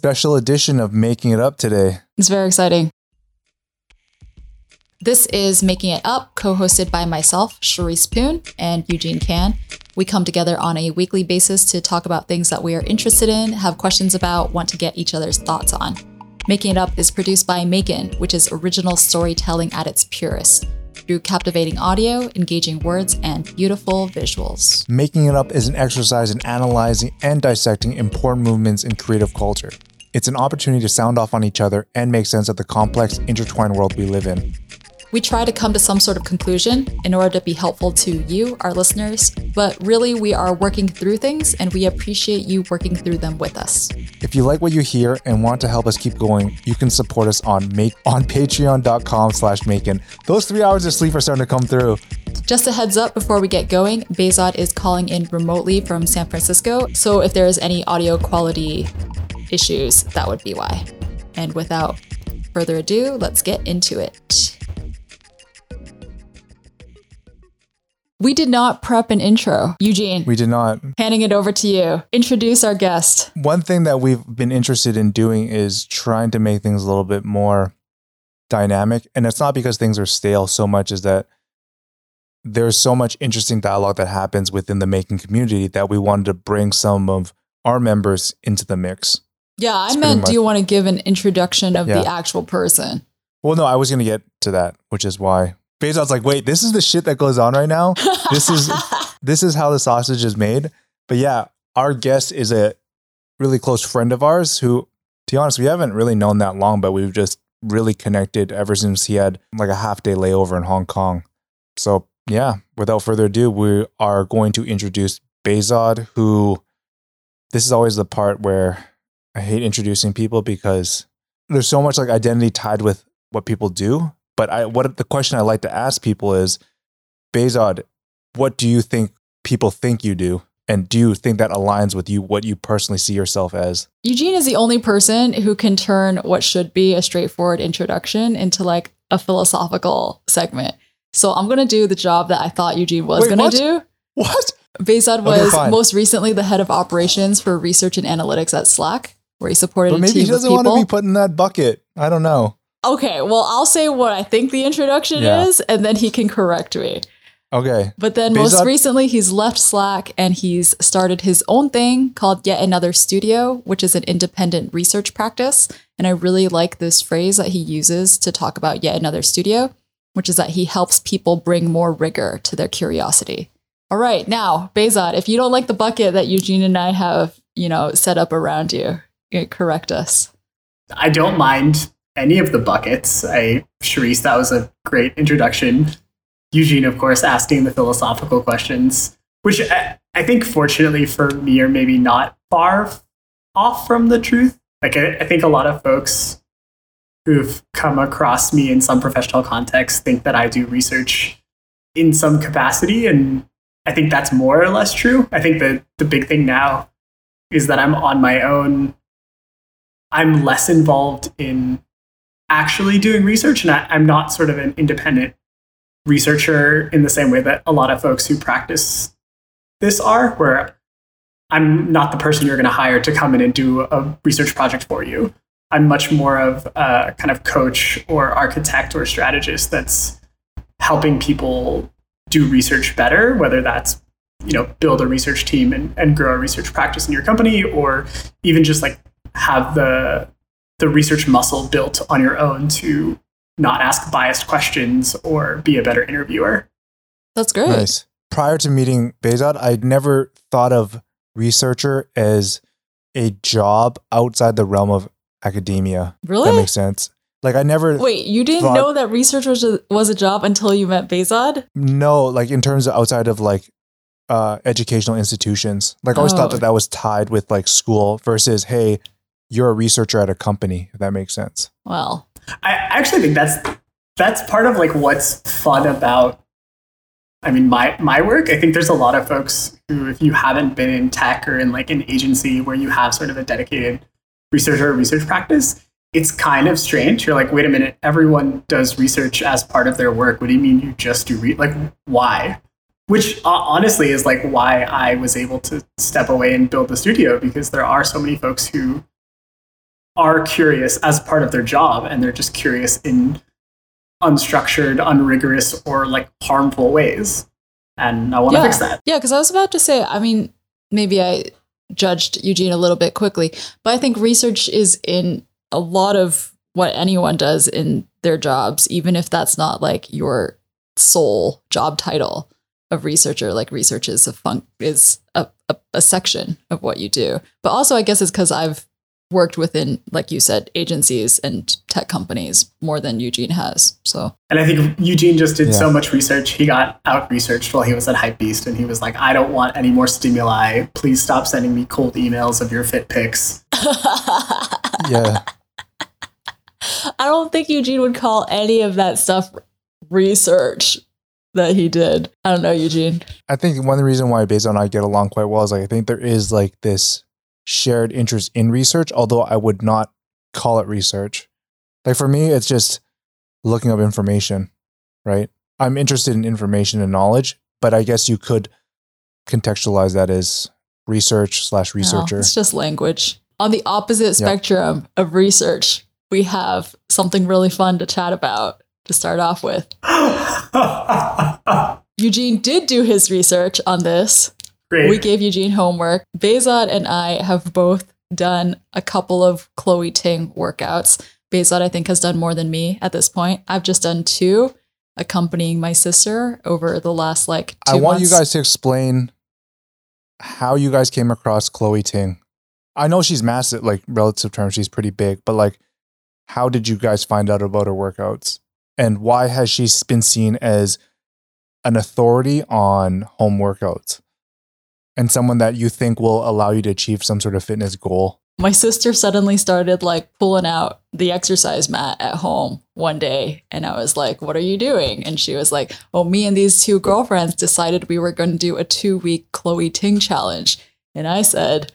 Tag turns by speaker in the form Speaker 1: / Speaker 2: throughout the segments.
Speaker 1: special edition of Making It Up today.
Speaker 2: It's very exciting. This is Making It Up, co hosted by myself, Charisse Poon, and Eugene Kan. We come together on a weekly basis to talk about things that we are interested in, have questions about, want to get each other's thoughts on. Making It Up is produced by MAEKAN, which is original storytelling at its purest through captivating audio, engaging words, and beautiful visuals.
Speaker 1: Making It Up is an exercise in analyzing and dissecting important movements in creative culture. It's an opportunity to sound off on each other and make sense of the complex, intertwined world we live in.
Speaker 2: We try to come to some sort of conclusion in order to be helpful to you, our listeners, but really we are working through things and we appreciate you working through them with us.
Speaker 1: If you like what you hear and want to help us keep going, you can support us on make on patreon.com slash maekan. Those three hours of sleep are starting to come through.
Speaker 2: Just a heads up before we get going, Behzod is calling in remotely from San Francisco, so if there is any audio quality issues, that would be why. And without further ado, let's get into it. We did not prep an intro. Eugene,
Speaker 1: We did not.
Speaker 2: handing it over to you. Introduce our guest.
Speaker 1: One thing that we've been interested in doing is trying to make things a little bit more dynamic. And it's not because things are stale so much as that there's so much interesting dialogue that happens within the making community that we wanted to bring some of our members into the mix.
Speaker 2: Yeah, I
Speaker 1: It's
Speaker 2: meant, do you want to give an introduction of
Speaker 1: Yeah.
Speaker 2: the actual person?
Speaker 1: Well, no, I was going to get to that, which is why Behzod's like, wait, this is the shit that goes on right now. This is this is how the sausage is made. But yeah, our guest is a really close friend of ours who, to be honest, we haven't really known that long, but we've just really connected ever since he had like a half day layover in Hong Kong. So yeah, without further ado, we are going to introduce Behzod, who this is always the part where I hate introducing people because there's so much like identity tied with what people do. But I what the question I like to ask people is, Behzod, what do you think people think you do? And do you think that aligns with you, what you personally see yourself as?
Speaker 2: Eugene is the only person who can turn what should be a straightforward introduction into like a philosophical segment. So I'm going to do the job that I thought Eugene was going to do.
Speaker 1: What?
Speaker 2: Behzod
Speaker 1: Okay,
Speaker 2: was
Speaker 1: fine.
Speaker 2: most recently the head of operations for research and analytics at Slack, where he supported
Speaker 1: But
Speaker 2: a
Speaker 1: maybe
Speaker 2: team
Speaker 1: he doesn't want to be put in that bucket. I don't know.
Speaker 2: Okay, well, I'll say what I think the introduction
Speaker 1: Yeah.
Speaker 2: is, and then he can correct me.
Speaker 1: Okay.
Speaker 2: But then most
Speaker 1: Behzod-
Speaker 2: recently, he's left Slack and he's started his own thing called Yet Another Studio, which is an independent research practice. And I really like this phrase that he uses to talk about Yet Another Studio, which is that he helps people bring more rigor to their curiosity. All right, now, Behzod, if you don't like the bucket that Eugene and I have, you know, set up around you, you correct us.
Speaker 3: I don't mind any of the buckets. I, Charisse, that was a great introduction. Eugene, of course, asking the philosophical questions, which I, I think, fortunately for me, are maybe not far off from the truth. Like, I, I think a lot of folks who've come across me in some professional context think that I do research in some capacity. And I think that's more or less true. I think that the big thing now is that I'm on my own I'm less involved in actually doing research, and I, I'm not sort of an independent researcher in the same way that a lot of folks who practice this are, where I'm not the person you're going to hire to come in and do a research project for you. I'm much more of a kind of coach or architect or strategist that's helping people do research better, whether that's you know build a research team and, and grow a research practice in your company or even just like have the the research muscle built on your own to not ask biased questions or be a better interviewer.
Speaker 2: That's great.
Speaker 1: Nice. Prior to meeting Behzod, I'd never thought of researcher as a job outside the realm of academia.
Speaker 2: Really?
Speaker 1: That makes sense. Like I never
Speaker 2: Wait, you didn't
Speaker 1: thought-
Speaker 2: know that research was a, was a job until you met Behzod?
Speaker 1: No, like in terms of outside of like uh, educational institutions. Like I always thought
Speaker 2: Oh.
Speaker 1: that that was tied with like school versus hey, you're a researcher at a company. If that makes sense.
Speaker 2: Well,
Speaker 3: I actually think that's that's part of like what's fun about I mean my my work. I think there's a lot of folks who if you haven't been in tech or in like an agency where you have sort of a dedicated researcher or research practice, it's kind of strange. You're like, wait a minute, everyone does research as part of their work. What do you mean you just do re- like why? Which uh, honestly is like why I was able to step away and build the studio because there are so many folks who are curious as part of their job and they're just curious in unstructured, unrigorous, or like harmful ways. And I want to
Speaker 2: Yeah.
Speaker 3: fix that.
Speaker 2: Yeah, because I was about to say, I mean, maybe I judged Eugene a little bit quickly, but I think research is in a lot of what anyone does in their jobs, even if that's not like your sole job title of researcher. Like research is a fun is a, a, a section of what you do. But also I guess it's because I've worked within, like you said, agencies and tech companies more than Eugene has. So
Speaker 3: And I think Eugene just did
Speaker 1: Yeah.
Speaker 3: so much research. He got out researched while he was at Hypebeast, and he was like, "I don't want any more stimuli. Please stop sending me cold emails of your fit pics."
Speaker 1: Yeah.
Speaker 2: I don't think Eugene would call any of that stuff research that he did. I don't know, Eugene.
Speaker 1: I think one of the reason why Behzod and I get along quite well is like I think there is like this shared interest in research, although I would not call it research. Like for me, it's just looking up information, right? I'm interested in information and knowledge, but I guess you could contextualize that as research slash
Speaker 2: No,
Speaker 1: researcher.
Speaker 2: it's just language. On the opposite spectrum of research, we have something really fun to chat about to start off with. Eugene did do his research on this.
Speaker 3: Great.
Speaker 2: We gave Eugene homework. Behzod and I have both done a couple of Chloe Ting workouts. Behzod, I think, has done more than me at this point. I've just done two, accompanying my sister over the last like two
Speaker 1: I want
Speaker 2: months.
Speaker 1: you guys to explain how you guys came across Chloe Ting. I know she's massive, like relative terms, she's pretty big, but like, how did you guys find out about her workouts? And why has she been seen as an authority on home workouts and someone that you think will allow you to achieve some sort of fitness goal?
Speaker 2: my sister suddenly started like pulling out the exercise mat at home one day and i was like what are you doing? And she was like oh me and these two girlfriends decided we were going to do a two week chloe ting challenge. And i said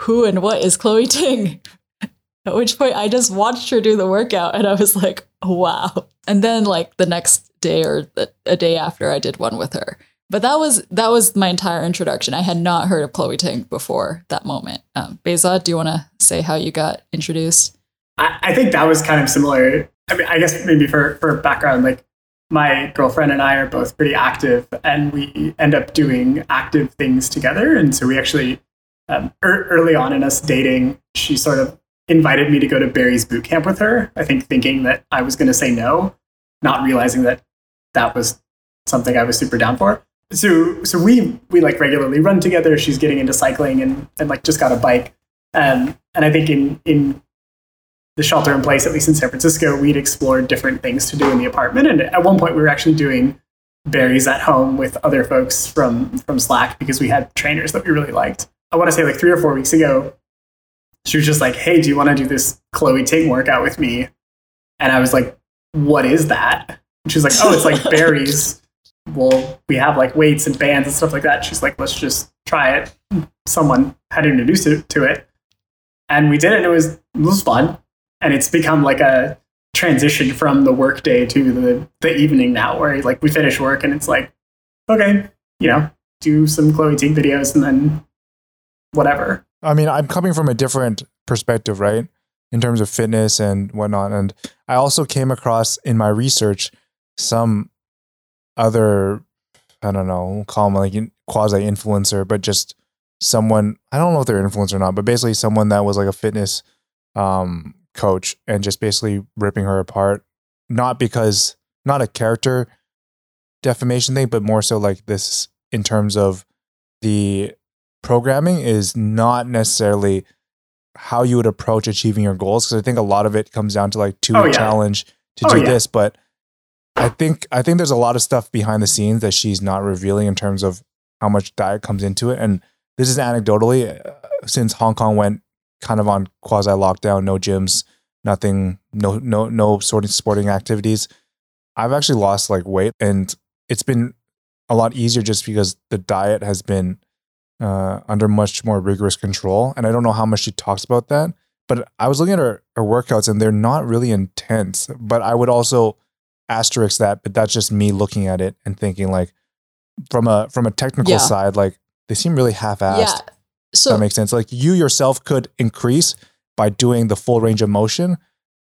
Speaker 2: who and what is chloe ting? At which point i just watched her do the workout and i was like wow. And then like the next day or a day after i did one with her but that was that was my entire introduction. I had not heard of Chloe Ting before that moment. Um, Behzod, do you want to say how you got introduced?
Speaker 3: I, I think that was kind of similar. I mean, I guess maybe for, for background, like my girlfriend and I are both pretty active and we end up doing active things together. And so we actually, um, er, early on in us dating, she sort of invited me to go to Barry's boot camp with her. I think thinking that I was going to say no, not realizing that that was something I was super down for. So, so we, we like regularly run together. She's getting into cycling and, and like just got a bike. Um, and I think in, in the shelter in place, at least in San Francisco, we'd explored different things to do in the apartment. And at one point, we were actually doing Barry's at home with other folks from from Slack because we had trainers that we really liked. I want to say like three or four weeks ago, she was just like, "Hey, do you want to do this Chloe Ting workout with me?" And I was like, "What is that?" And she's like, "Oh, it's like Barry's." Well, we have like weights and bands and stuff like that. She's like, "Let's just try it." Someone had introduced it to it, and we did it. and It was it was fun and it's become like a transition from the workday to the the evening now where like we finish work and it's like okay you know do some chloe ting videos and then whatever
Speaker 1: I mean, I'm coming from a different perspective, right? In terms of fitness and whatnot. And I also came across in my research some other, I don't know, call them like quasi influencer, but just someone, I don't know if they're influencer or not, but basically someone that was like a fitness um, coach and just basically ripping her apart. Not because, not a character defamation thing, but more so like this in terms of the programming is not necessarily how you would approach achieving your goals because I think a lot of it comes down to like two
Speaker 3: Oh, yeah.
Speaker 1: challenge to
Speaker 3: Oh,
Speaker 1: do
Speaker 3: yeah.
Speaker 1: this, but I think I think there's a lot of stuff behind the scenes that she's not revealing in terms of how much diet comes into it. And this is anecdotally, uh, since Hong Kong went kind of on quasi lockdown, no gyms, nothing, no no no sort of sporting activities. I've actually lost like weight, and it's been a lot easier just because the diet has been uh, under much more rigorous control. And I don't know how much she talks about that, but I was looking at her, her workouts and they're not really intense. But I would also asterisk that, but that's just me looking at it and thinking like from a from a technical
Speaker 2: Yeah.
Speaker 1: side, like they seem really half-assed.
Speaker 2: yeah. So
Speaker 1: that makes sense. Like you yourself could increase, by doing the full range of motion,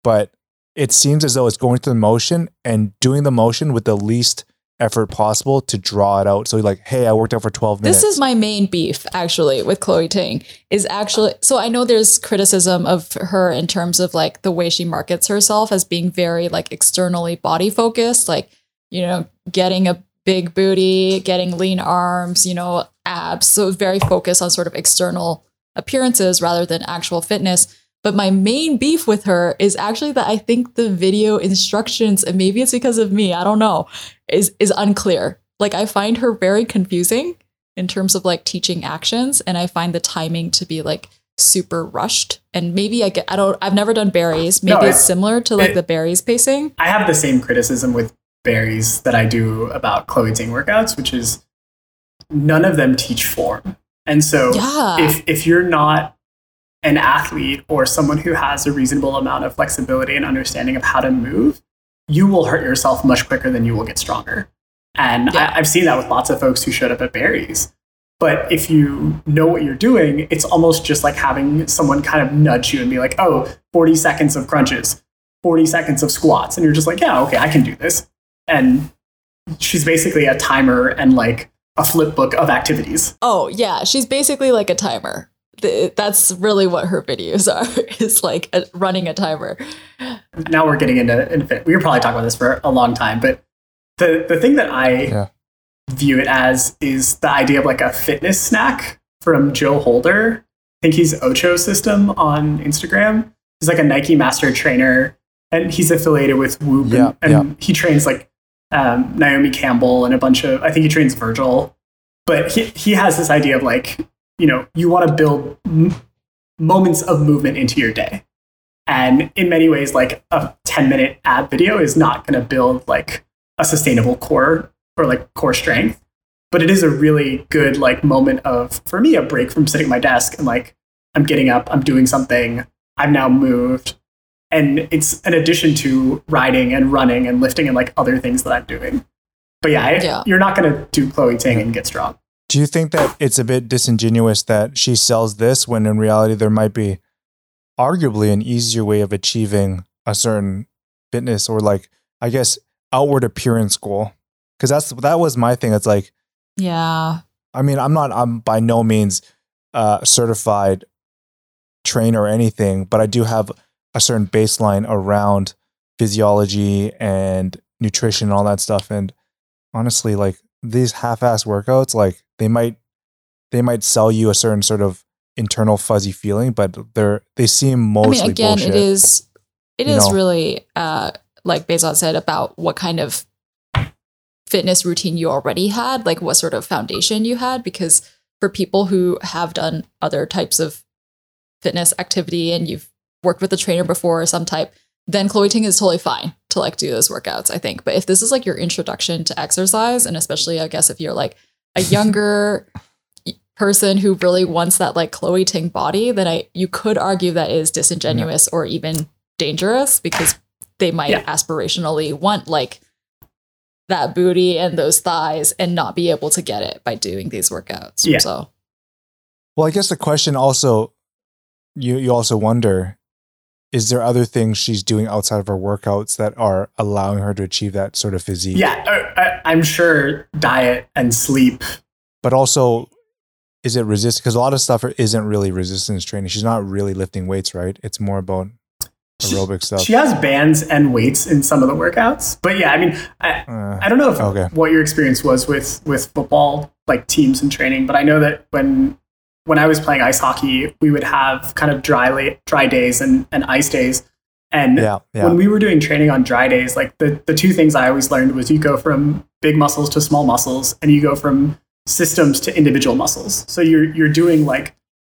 Speaker 1: but it seems as though it's going through the motion and doing the motion with the least effort possible to draw it out. So like, hey, I worked out for 12 minutes.
Speaker 2: This is my main beef actually with Chloe Ting is actually so I know there's criticism of her in terms of like the way she markets herself as being very like externally body focused, like, you know, getting a big booty, getting lean arms, you know, abs. So very focused on sort of external appearances rather than actual fitness. But my main beef with her is actually that I think the video instructions, and maybe it's because of me, I don't know, is is unclear. Like I find her very confusing in terms of like teaching actions, and I find the timing to be like super rushed. And maybe I get I don't I've never done Barry's. Maybe
Speaker 3: No,
Speaker 2: it's
Speaker 3: it-
Speaker 2: similar to like
Speaker 3: it-
Speaker 2: the Barry's pacing.
Speaker 3: I have the same criticism with Barry's that I do about Chloe Ting workouts, which is none of them teach form. And so
Speaker 2: Yeah.
Speaker 3: if if you're not an athlete or someone who has a reasonable amount of flexibility and understanding of how to move, you will hurt yourself much quicker than you will get stronger. And
Speaker 2: Yeah.
Speaker 3: I, I've seen that with lots of folks who showed up at Barry's. But if you know what you're doing, it's almost just like having someone kind of nudge you and be like, oh, 40 seconds of crunches, 40 seconds of squats. And you're just like, yeah, okay, I can do this. And she's basically a timer and like a flip book of activities.
Speaker 2: Oh yeah, she's basically like a timer. Th- That's really what her videos are. Is like a, running a timer.
Speaker 3: now we're getting into, into we could probably talk about this for a long time, but the the thing that I
Speaker 1: Yeah.
Speaker 3: view it as is the idea of like a fitness snack from Joe Holder. I think he's Ocho System on Instagram. He's like a Nike master trainer, and he's affiliated with Whoop,
Speaker 1: Yeah,
Speaker 3: and, and he trains like um, Naomi Campbell and a bunch of. I think he trains Virgil, but he he has this idea of like you know you want to build m- moments of movement into your day. And in many ways, like a 10 minute ad video is not going to build like a sustainable core or like core strength. But it is a really good like moment of, for me, a break from sitting at my desk and like I'm getting up, I'm doing something, I've now moved. And it's an addition to riding and running and lifting and like other things that I'm doing. But yeah, I,
Speaker 2: Yeah.
Speaker 3: you're not going to do Chloe Ting and get strong.
Speaker 1: Do you think that it's a bit disingenuous that she sells this when in reality there might be arguably an easier way of achieving a certain fitness or like I guess outward appearance goal? Because that's that was my thing. It's like
Speaker 2: Yeah.
Speaker 1: I mean I'm not I'm by no means a certified trainer or anything, but I do have a certain baseline around physiology and nutrition and all that stuff. And honestly, like these half-ass workouts, like they might they might sell you a certain sort of internal fuzzy feeling, but they're they seem mostly
Speaker 2: I mean, again,
Speaker 1: bullshit.
Speaker 2: it is it
Speaker 1: You
Speaker 2: is
Speaker 1: know.
Speaker 2: really uh, like Behzod said about what kind of fitness routine you already had, like what sort of foundation you had. Because for people who have done other types of fitness activity and you've worked with a trainer before or some type, then Chloe Ting is totally fine to like do those workouts, I think. But if this is like your introduction to exercise, and especially I guess if you're like a younger person who really wants that like Chloe Ting body, then I you could argue that is disingenuous or even dangerous because they might
Speaker 3: Yeah.
Speaker 2: aspirationally want like that booty and those thighs and not be able to get it by doing these workouts.
Speaker 3: Yeah.
Speaker 2: So
Speaker 1: Well, I guess the question also you you also wonder is there other things she's doing outside of her workouts that are allowing her to achieve that sort of physique?
Speaker 3: Yeah, I, I, I'm sure diet and sleep
Speaker 1: But also is it resist because a lot of stuff isn't really resistance training. She's not really lifting weights, right? It's more about
Speaker 3: She-
Speaker 1: aerobic stuff.
Speaker 3: She has bands and weights in some of the workouts, but yeah, I mean, I,
Speaker 1: Uh,
Speaker 3: I don't know if,
Speaker 1: Okay.
Speaker 3: what your experience was with with football, like teams and training, but I know that when when I was playing ice hockey, we would have kind of dry la- dry days and, and ice days, and
Speaker 1: yeah, yeah.
Speaker 3: when we were doing training on dry days, like the the two things I always learned was you go from big muscles to small muscles, and you go from systems to individual muscles. So you're you're doing like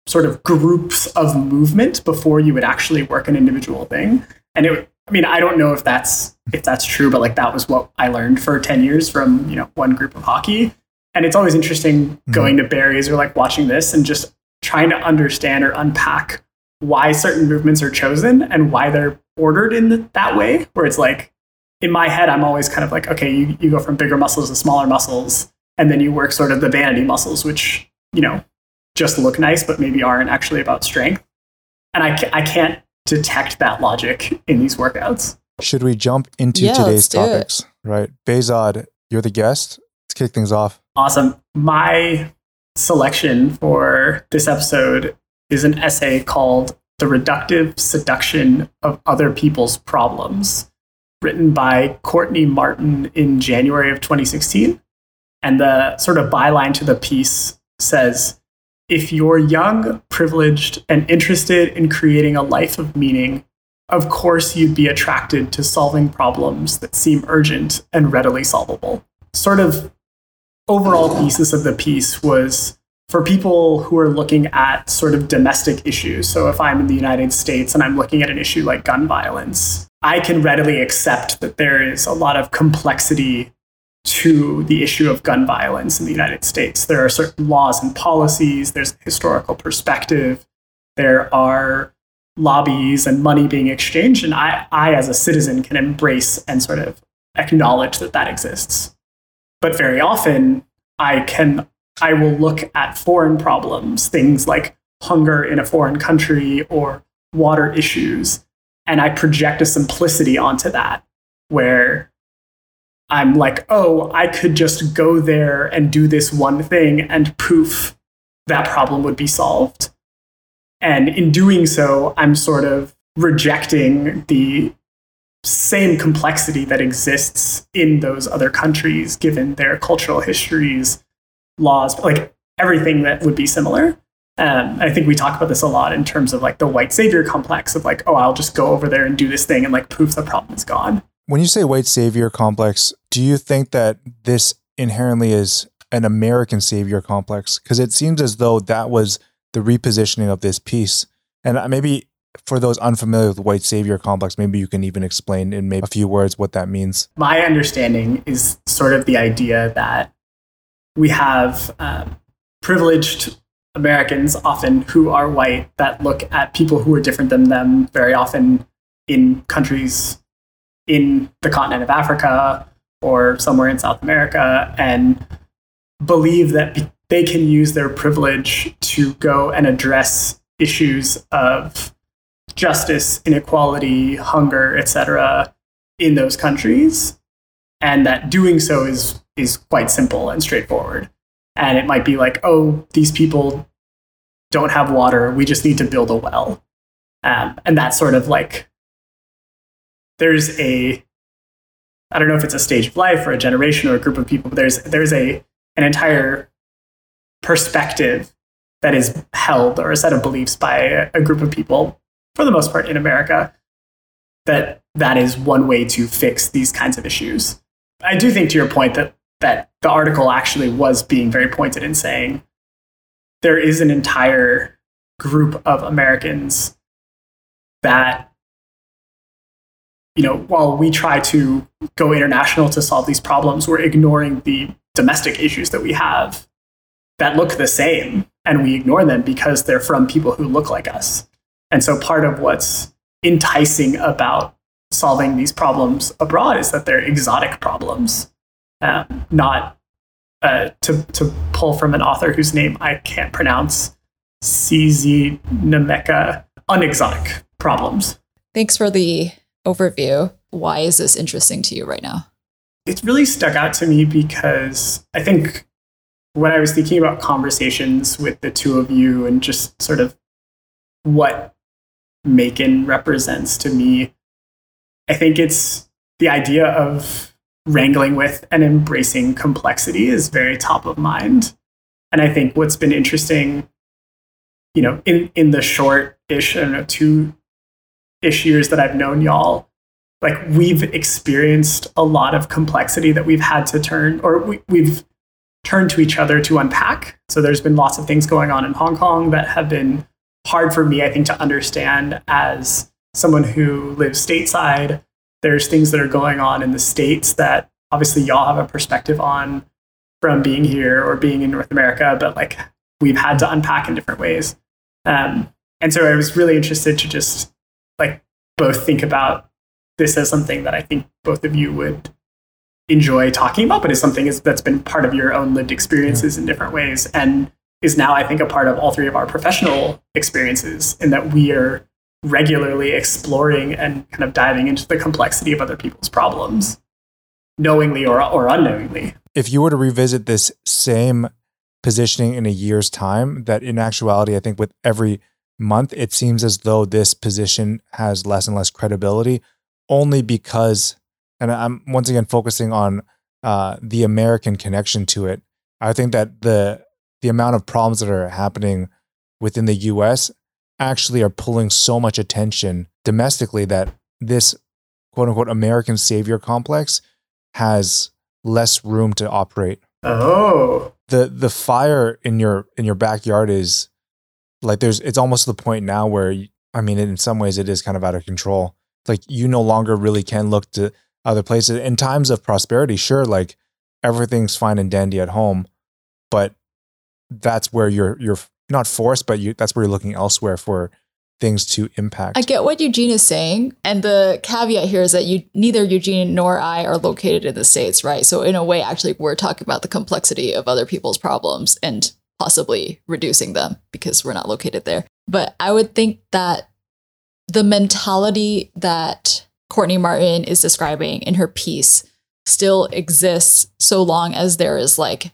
Speaker 3: sort of groups of movement before you would actually work an individual thing. And it, I mean, I don't know if that's if that's true, but like that was what I learned for ten years from you know one group of hockey. And it's always interesting mm-hmm. going to Barry's or like watching this and just trying to understand or unpack why certain movements are chosen and why they're ordered in the, that way. Where it's like in my head, I'm always kind of like, okay, you, you go from bigger muscles to smaller muscles, and then you work sort of the vanity muscles, which you know just look nice, but maybe aren't actually about strength. and I, I can't detect that logic in these workouts.
Speaker 1: Should we jump into
Speaker 2: Yeah,
Speaker 1: today's
Speaker 2: let's it.
Speaker 1: topics? Right. Behzod, you're the guest. Kick things off.
Speaker 3: Awesome. My selection for this episode is an essay called The Reductive Seduction of Other People's Problems, written by Courtney Martin in January of 2016. And the sort of byline to the piece says If you're young, privileged, and interested in creating a life of meaning, of course you'd be attracted to solving problems that seem urgent and readily solvable. Sort of overall thesis of the piece was for people who are looking at sort of domestic issues. So if I'm in the United States and I'm looking at an issue like gun violence, I can readily accept that there is a lot of complexity to the issue of gun violence in the United States. There are certain laws and policies, there's a historical perspective, there are lobbies and money being exchanged. And I, I, as a citizen, can embrace and sort of acknowledge that that exists. But very often, I can I will look at foreign problems, things like hunger in a foreign country or water issues, and I project a simplicity onto that where I'm like, oh, I could just go there and do this one thing, and poof, that problem would be solved. And in doing so, I'm sort of rejecting the same complexity that exists in those other countries, given their cultural histories, laws, like everything that would be similar. Um, I think we talk about this a lot in terms of like the white savior complex of like, oh, I'll just go over there and do this thing, and like, poof, the problem is gone.
Speaker 1: When you say white savior complex, do you think that this inherently is an American savior complex? Because it seems as though that was the repositioning of this piece. And uh, maybe for those unfamiliar with white savior complex, maybe you can even explain in maybe a few words what that means.
Speaker 3: My understanding is sort of the idea that we have um, privileged Americans, often who are white, that look at people who are different than them, very often in countries in the continent of Africa or somewhere in South America, and believe that they can use their privilege to go and address issues of justice, inequality, hunger, etc., in those countries, and that doing so is is quite simple and straightforward. And it might be like, oh, these people don't have water. We just need to build a well, um, and that's sort of like there's a I don't know if it's a stage of life or a generation or a group of people, but there's there's a an entire perspective that is held or a set of beliefs by a, a group of people for the most part in America that that is one way to fix these kinds of issues. I do think to your point that that the article actually was being very pointed in saying there is an entire group of Americans that you know while we try to go international to solve these problems we're ignoring the domestic issues that we have that look the same and we ignore them because they're from people who look like us and so part of what's enticing about solving these problems abroad is that they're exotic problems, um, not uh, to, to pull from an author whose name I can't pronounce, CZ Nnaemeka, unexotic problems.
Speaker 2: Thanks for the overview. Why is this interesting to you right now?
Speaker 3: It's really stuck out to me because I think when I was thinking about conversations with the two of you and just sort of what MAEKAN represents to me, I think it's the idea of wrangling with and embracing complexity is very top of mind. And I think what's been interesting, you know, in, in the short ish, I don't know, two ish years that I've known y'all, like we've experienced a lot of complexity that we've had to turn, or we, we've turned to each other to unpack. So there's been lots of things going on in Hong Kong that have been hard for me, I think, to understand as someone who lives stateside. There's things that are going on in the States that obviously y'all have a perspective on from being here or being in North America, but like we've had to unpack in different ways. Um, and so I was really interested to just like both think about this as something that I think both of you would enjoy talking about, but is something that's been part of your own lived experiences in different ways. And is now, I think, a part of all three of our professional experiences, in that we are regularly exploring and kind of diving into the complexity of other people's problems, knowingly or, or unknowingly.
Speaker 1: If you were to revisit this same positioning in a year's time, that in actuality, I think with every month, it seems as though this position has less and less credibility only because, and I'm once again focusing on uh, the American connection to it. I think that the the amount of problems that are happening within the U.S. actually are pulling so much attention domestically that this quote unquote American savior complex has less room to operate.
Speaker 3: Oh,
Speaker 1: the the fire in your in your backyard is like there's it's almost the point now where I mean in some ways it is kind of out of control. Like you no longer really can look to other places in times of prosperity. Sure, like everything's fine and dandy at home, but that's where you're you're not forced, but you that's where you're looking elsewhere for things to impact.
Speaker 2: I get what Eugene is saying, and the caveat here is that you neither Eugene nor I are located in the states, right? So in a way, actually, we're talking about the complexity of other people's problems and possibly reducing them because we're not located there. But I would think that the mentality that Courtney Martin is describing in her piece still exists so long as there is like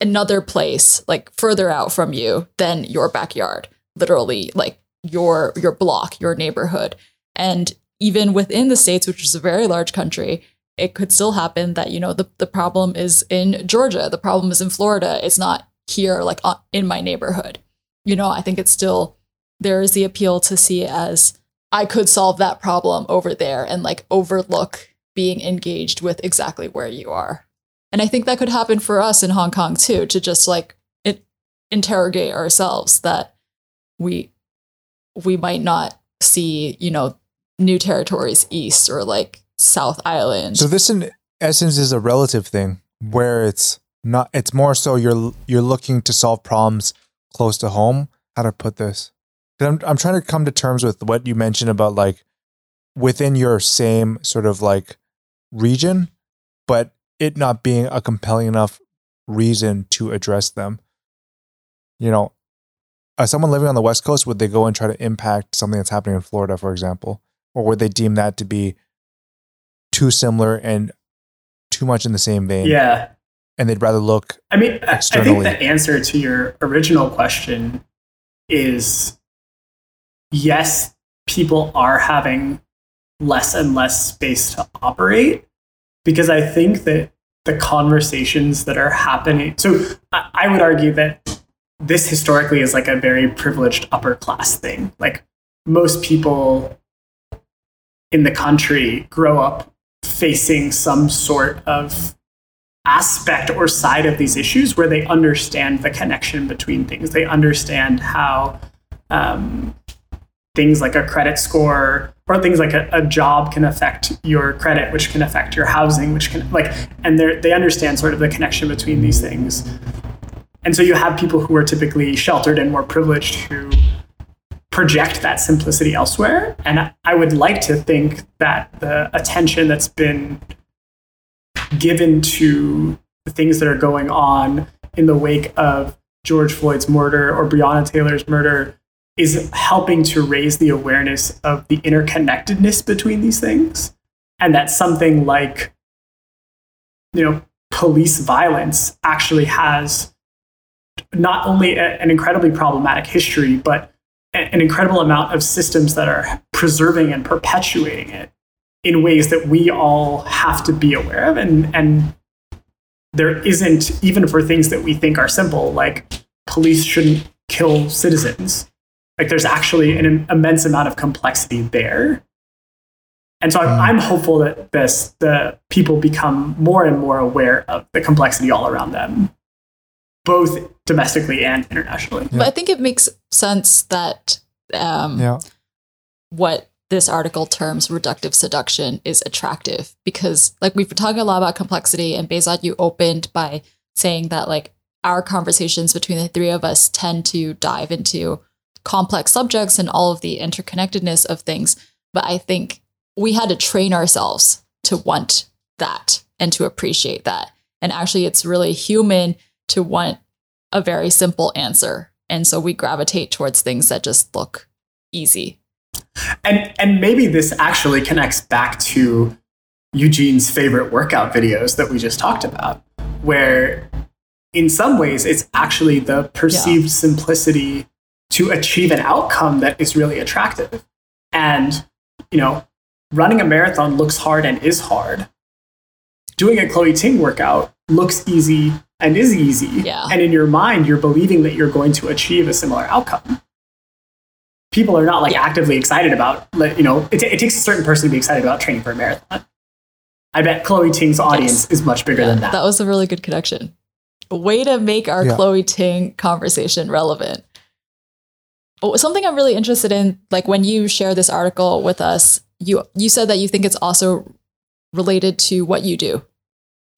Speaker 2: another place like further out from you than your backyard literally like your your block your neighborhood. And even within the states which is a very large country it could still happen that you know the, the problem is in georgia the problem is in florida it's not here like in my neighborhood. You know i think it's still there is the appeal to see it as i could solve that problem over there and like overlook being engaged with exactly where you are and i think that could happen for us in hong kong too to just like it, interrogate ourselves that we we might not see you know new territories east or like south island
Speaker 1: So this in essence is a relative thing where it's not it's more so you're you're looking to solve problems close to home. How to put this? I'm I'm trying to come to terms with what you mentioned about like within your same sort of like region, but it not being a compelling enough reason to address them. You know, as someone living on the West Coast, would they go and try to impact something that's happening in Florida, for example? Or would they deem that to be too similar and too much in the same vein?
Speaker 3: yeah.
Speaker 1: And they'd rather look
Speaker 3: I mean, I- I think the answer to your original question is yes, people are having less and less space to operate because I think that the conversations that are happening. So I, would argue that this historically is like a very privileged upper class thing. Like most people in the country grow up facing some sort of aspect or side of these issues where they understand the connection between things. They understand how um, things like a credit score or things like a, a job can affect your credit, which can affect your housing, which can like, and they they understand sort of the connection between these things. And so you have people who are typically sheltered and more privileged who project that simplicity elsewhere. And I would like to think that the attention that's been given to the things that are going on in the wake of George Floyd's murder or Breonna Taylor's murder is helping to raise the awareness of the interconnectedness between these things. And that something like, you know, police violence actually has not only a- an incredibly problematic history, but a- an incredible amount of systems that are preserving and perpetuating it in ways that we all have to be aware of and and there isn't even for things that we think are simple like police shouldn't kill citizens like there's actually an immense amount of complexity there and so I'm,
Speaker 1: Mm.
Speaker 3: I'm hopeful that this the people become more and more aware of the complexity all around them both domestically and internationally
Speaker 2: but i think it makes sense that um,
Speaker 1: yeah.
Speaker 2: what this article terms reductive seduction is attractive because like we've been talking a lot about complexity and Behzod you opened by saying that like our conversations between the three of us tend to dive into complex subjects and all of the interconnectedness of things but I think we had to train ourselves to want that and to appreciate that and actually it's really human to want a very simple answer. And so we gravitate towards things that just look easy.
Speaker 3: And and maybe this actually connects back to Eugene's favorite workout videos that we just talked about, where in some ways it's actually the perceived yeah. simplicity to achieve an outcome that is really attractive. And, you know, running a marathon looks hard and is hard. Doing a Chloe Ting workout looks easy and is easy.
Speaker 2: Yeah.
Speaker 3: And in your mind, you're believing that you're going to achieve a similar outcome. People are not like yeah. actively excited about, you know, it, it, takes a certain person to be excited about training for a marathon. I bet Chloe Ting's audience yes. is much bigger yeah, than that.
Speaker 2: That was a really good connection. way to make our yeah. Chloe Ting conversation relevant. Oh, something I'm really interested in, like when you share this article with us, you you said that you think it's also related to what you do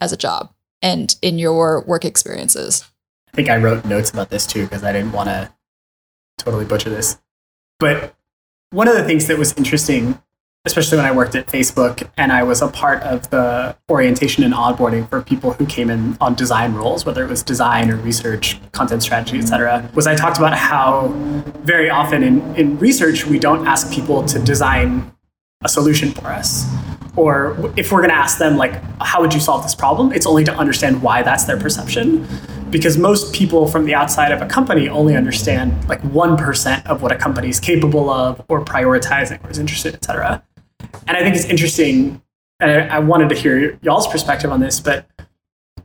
Speaker 2: as a job and in your work experiences.
Speaker 3: I think I wrote notes about this too because I didn't want to totally butcher this. But one of the things that was interesting, especially when I worked at Facebook and I was a part of the orientation and onboarding for people who came in on design roles, whether it was design or research, content strategy, et cetera, was I talked about how very often in, in research, we don't ask people to design a solution for us. Or if we're going to ask them like how would you solve this problem? It's only to understand why that's their perception. Because most people from the outside of a company only understand like 1% of what a company is capable of or prioritizing or is interested et cetera and i think it's interesting and I, I wanted to hear y'all's perspective on this but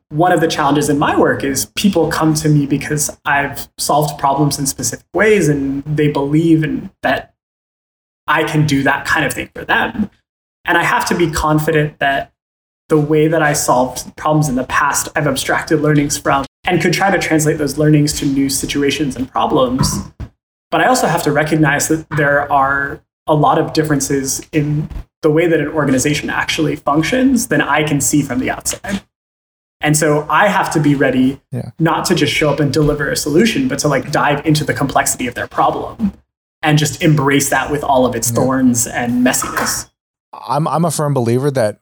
Speaker 3: one of the challenges in my work is people come to me because I've solved problems in specific ways and they believe in that I can do that kind of thing for them. And I have to be confident that the way that I solved problems in the past, I've abstracted learnings from and could try to translate those learnings to new situations and problems. But I also have to recognize that there are a lot of differences in the way that an organization actually functions than I can see from the outside. And so I have to be ready yeah. not to just show up and deliver a solution, but to like dive into the complexity of their problem and just embrace that with all of its yeah. thorns and messiness.
Speaker 1: I'm I'm a firm believer that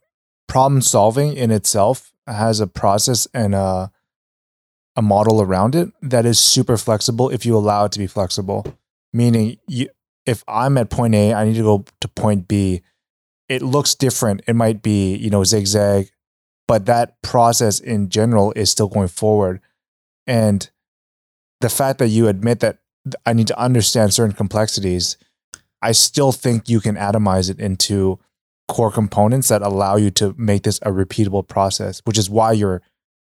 Speaker 1: problem solving in itself has a process and a a model around it that is super flexible if you allow it to be flexible. Meaning, you, if I'm at point A, I need to go to point B. It looks different. It might be you know zigzag, but that process in general is still going forward. And the fact that you admit that I need to understand certain complexities, I still think you can atomize it into core components that allow you to make this a repeatable process, which is why you're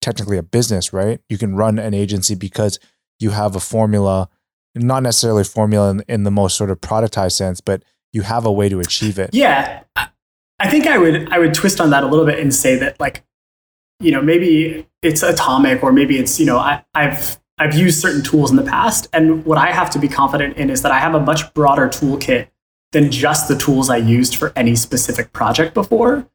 Speaker 1: technically a business, right? You can run an agency because you have a formula, not necessarily formula in, in the most sort of productized sense, but you have a way to achieve it.
Speaker 3: Yeah. I think I would I would twist on that a little bit and say that like, you know, maybe it's atomic or maybe it's, you know, I, I've I've used certain tools in the past. And what I have to be confident in is that I have a much broader toolkit than just the tools I used for any specific project before,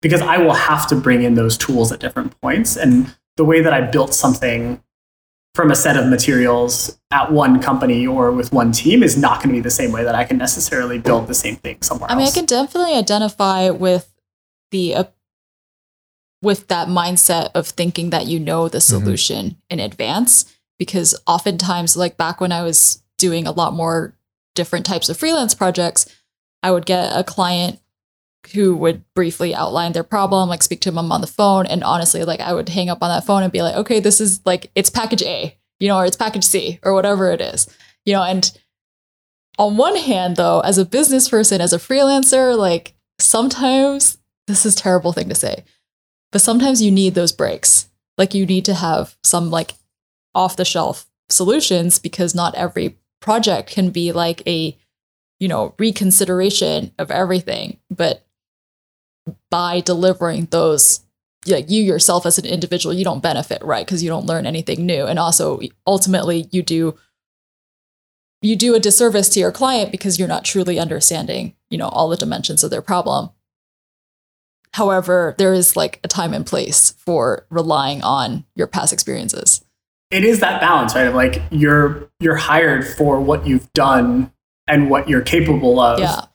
Speaker 3: because I will have to bring in those tools at different points. And the way that I built something from a set of materials at one company or with one team is not going to be the same way that I can necessarily build the same thing somewhere else.
Speaker 2: I mean,
Speaker 3: else.
Speaker 2: I can definitely identify with the uh, with that mindset of thinking that you know the mm-hmm. solution mm-hmm. in advance because oftentimes like back when I was doing a lot more different types of freelance projects, I would get a client who would briefly outline their problem, like speak to them on the phone. And honestly, like I would hang up on that phone and be like, okay, this is like, it's package A, you know, or it's package C or whatever it is, you know. And on one hand, though, as a business person, as a freelancer, like sometimes this is terrible thing to say, but sometimes you need those breaks. Like you need to have some like off the shelf solutions because not every project can be like a you know reconsideration of everything but by delivering those like you yourself as an individual you don't benefit right because you don't learn anything new and also ultimately you do you do a disservice to your client because you're not truly understanding you know all the dimensions of their problem however there is like a time and place for relying on your past experiences
Speaker 3: it is that balance, right? Of like you're you're hired for what you've done and what you're capable of.
Speaker 2: Yeah.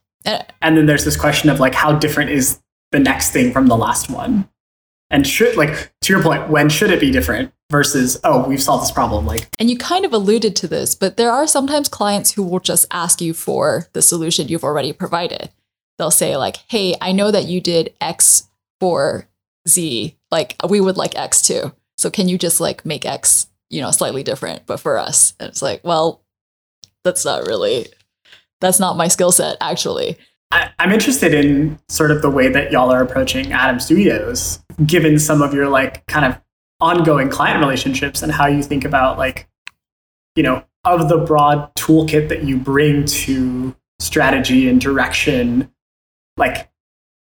Speaker 3: And then there's this question of like how different is the next thing from the last one? And should like to your point, when should it be different? versus oh we've solved this problem like
Speaker 2: And you kind of alluded to this, but there are sometimes clients who will just ask you for the solution you've already provided. They'll say, like, hey, I know that you did X for Z. Like, we would like X too. So can you just like make X, you know, slightly different, but for us? And it's like, well, that's not really, that's not my skill set, actually.
Speaker 3: I, I'm interested in sort of the way that y'all are approaching Adam Studios, given some of your like kind of ongoing client relationships and how you think about like, you know, of the broad toolkit that you bring to strategy and direction, like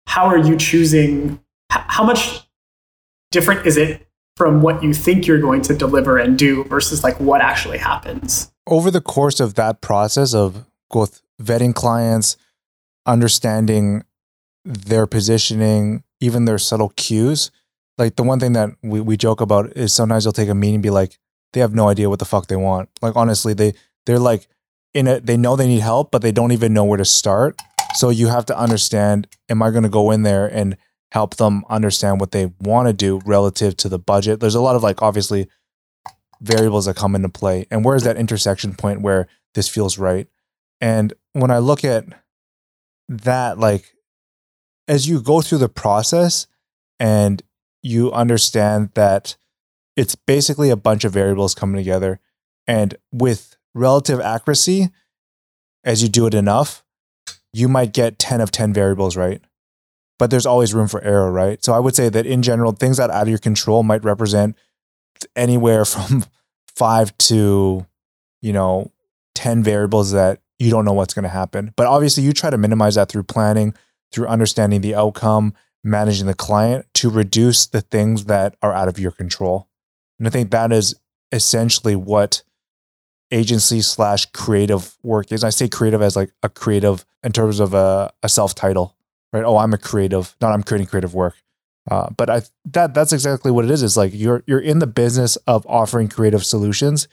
Speaker 3: how are you choosing how much different is it from what you think you're going to deliver and do versus like what actually happens?
Speaker 1: over the course of that process of both vetting clients, understanding their positioning, even their subtle cues, like the one thing that we, we joke about is sometimes they'll take a meeting and be like, they have no idea what the fuck they want. Like honestly, they they're like in it, they know they need help, but they don't even know where to start. So you have to understand, am I gonna go in there and help them understand what they want to do relative to the budget? There's a lot of like obviously variables that come into play and where is that intersection point where this feels right and when i look at that like as you go through the process and you understand that it's basically a bunch of variables coming together and with relative accuracy as you do it enough you might get 10 of 10 variables right. But there's always room for error right? So i would say that in general things that are out of your control might represent anywhere from five to you know 10 variables that you don't know what's going to happen. But obviously you try to minimize that through planning through understanding the outcome managing the client to reduce the things that are out of your control. And i think that is essentially what agency slash creative work is. I say creative as like a creative in terms of a, a self title right? Oh i'm a creative. Not i'm creating creative work. Uh, but I that that's exactly what it is. It's like you're you're in the business of offering creative solutions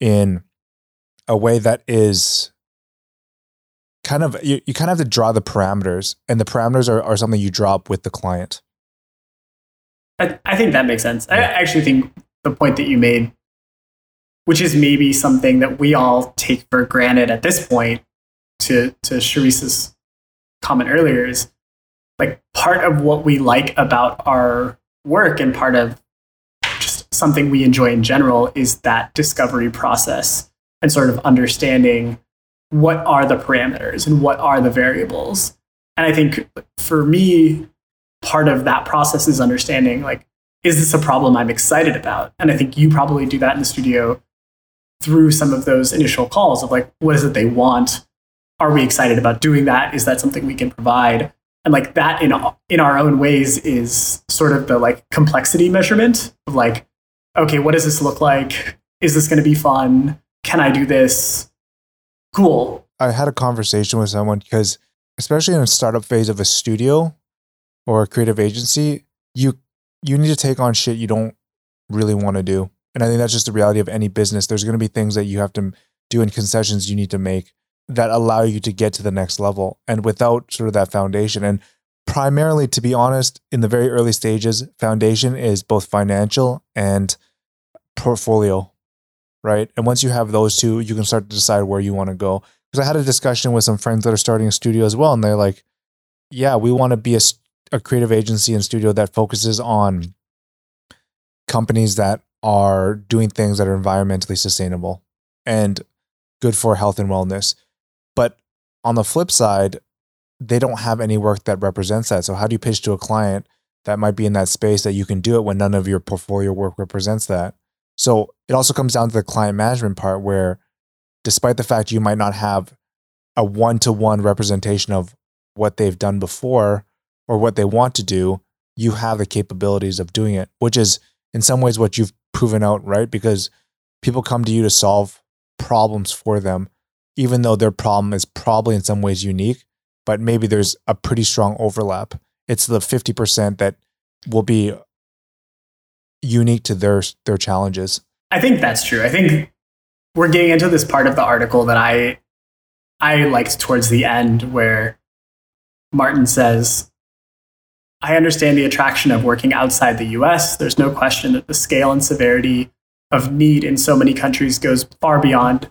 Speaker 1: in a way that is kind of you, you kind of have to draw the parameters, and the parameters are, are something you draw up with the client.
Speaker 3: I, I think that makes sense. I actually think the point that you made, which is maybe something that we all take for granted at this point, to to Sharice's comment earlier, is like part of what we like about our work and part of just something we enjoy in general is that discovery process and sort of understanding what are the parameters and what are the variables. And I think for me, part of that process is understanding like, is this a problem I'm excited about? And I think you probably do that in the studio through some of those initial calls of like, what is it they want? Are we excited about doing that? Is that something we can provide? And like that in in our own ways is sort of the like complexity measurement of like, okay, what does this look like? Is this going to be fun? Can I do this? Cool.
Speaker 1: I had a conversation with someone because, especially in a startup phase of a studio or a creative agency, you you need to take on shit you don't really want to do. And I think that's just the reality of any business. There's going to be things that you have to do and concessions you need to make that allow you to get to the next level. And without sort of that foundation, and primarily, to be honest, in the very early stages, foundation is both financial and portfolio, right? And once you have those two, you can start to decide where you want to go. Because I had a discussion with some friends that are starting a studio as well, and they're like, yeah, we want to be a, a creative agency and studio that focuses on companies that are doing things that are environmentally sustainable and good for health and wellness. But on the flip side, they don't have any work that represents that. So how do you pitch to a client that might be in that space that you can do it when none of your portfolio work represents that? So it also comes down to the client management part where despite the fact you might not have a one-to-one representation of what they've done before or what they want to do, you have the capabilities of doing it, which is in some ways what you've proven out, right? Because people come to you to solve problems for them even though their problem is probably in some ways unique, but maybe there's a pretty strong overlap. It's the 50% that will be unique to their their challenges.
Speaker 3: I think that's true. I think we're getting into this part of the article that I I liked towards the end where Martin says I understand the attraction of working outside the US. There's no question that the scale and severity of need in so many countries goes far beyond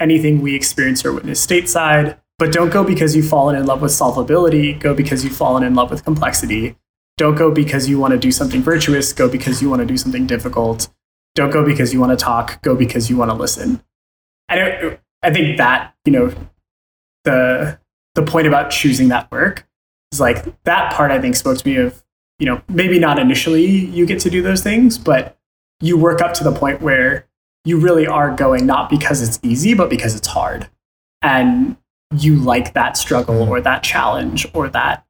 Speaker 3: anything we experience or witness stateside. But don't go because you've fallen in love with solvability, go because you've fallen in love with complexity. Don't go because you want to do something virtuous, go because you want to do something difficult. Don't go because you want to talk, go because you want to listen. I, I think that, you know, the the point about choosing that work is like that part I think spoke to me of, you know, maybe not initially you get to do those things, but you work up to the point where you really are going not because it's easy, but because it's hard. And you like that struggle mm-hmm. or that challenge or that,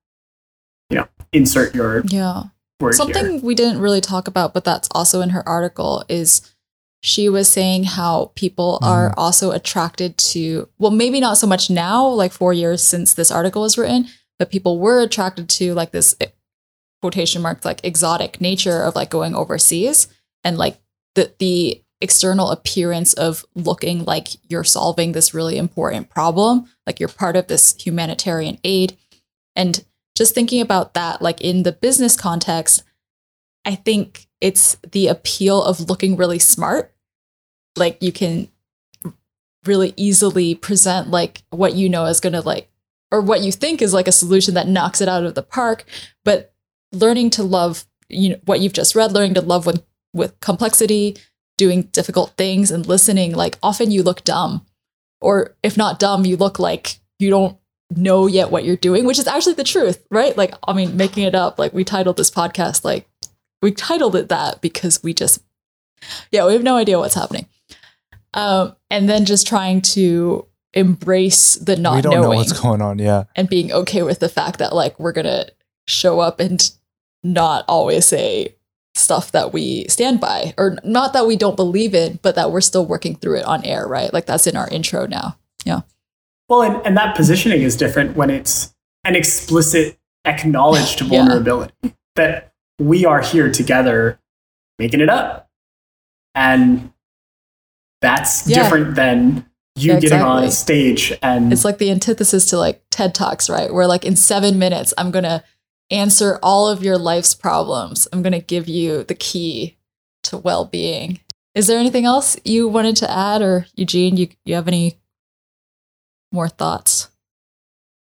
Speaker 3: insert your
Speaker 2: Yeah.
Speaker 3: word
Speaker 2: Something
Speaker 3: here.
Speaker 2: we didn't really talk about, but that's also in her article, is she was saying how people mm-hmm. are also attracted to, well, maybe not so much now, like four years since this article was written, but people were attracted to like this quotation marks, like exotic nature of like going overseas and like the, the external appearance of looking like you're solving this really important problem, like you're part of this humanitarian aid. And just thinking about that, like in the business context, I think it's the appeal of looking really smart. Like you can really easily present like what you know is going to like, or what you think is like a solution that knocks it out of the park. But learning to love, you know, what you've just read, learning to love with with complexity, doing difficult things, and listening. Like often you look dumb, or if not dumb, you look like you don't know yet what you're doing, which is actually the truth, right? Like, I mean, making it up. Like, we titled this podcast, like, we titled it that because we just, yeah, we have no idea what's happening. Um, and then just trying to embrace the not
Speaker 1: we don't
Speaker 2: knowing
Speaker 1: know what's going on. Yeah.
Speaker 2: and being okay with the fact that, like, we're going to show up and not always say stuff that we stand by, or not that we don't believe in, but that we're still working through it on air, right? Like, that's in our intro now. Yeah.
Speaker 3: Well, and, and that positioning is different when it's an explicit, acknowledged
Speaker 2: Yeah.
Speaker 3: vulnerability that we are here together making it up. And that's
Speaker 2: Yeah.
Speaker 3: different than you
Speaker 2: Yeah,
Speaker 3: getting on a stage and
Speaker 2: It's like the antithesis to like TED Talks, right? Where like in seven minutes, I'm going to answer all of your life's problems. I'm going to give you the key to well being. Is there anything else you wanted to add, or Eugene, you, you have any more thoughts?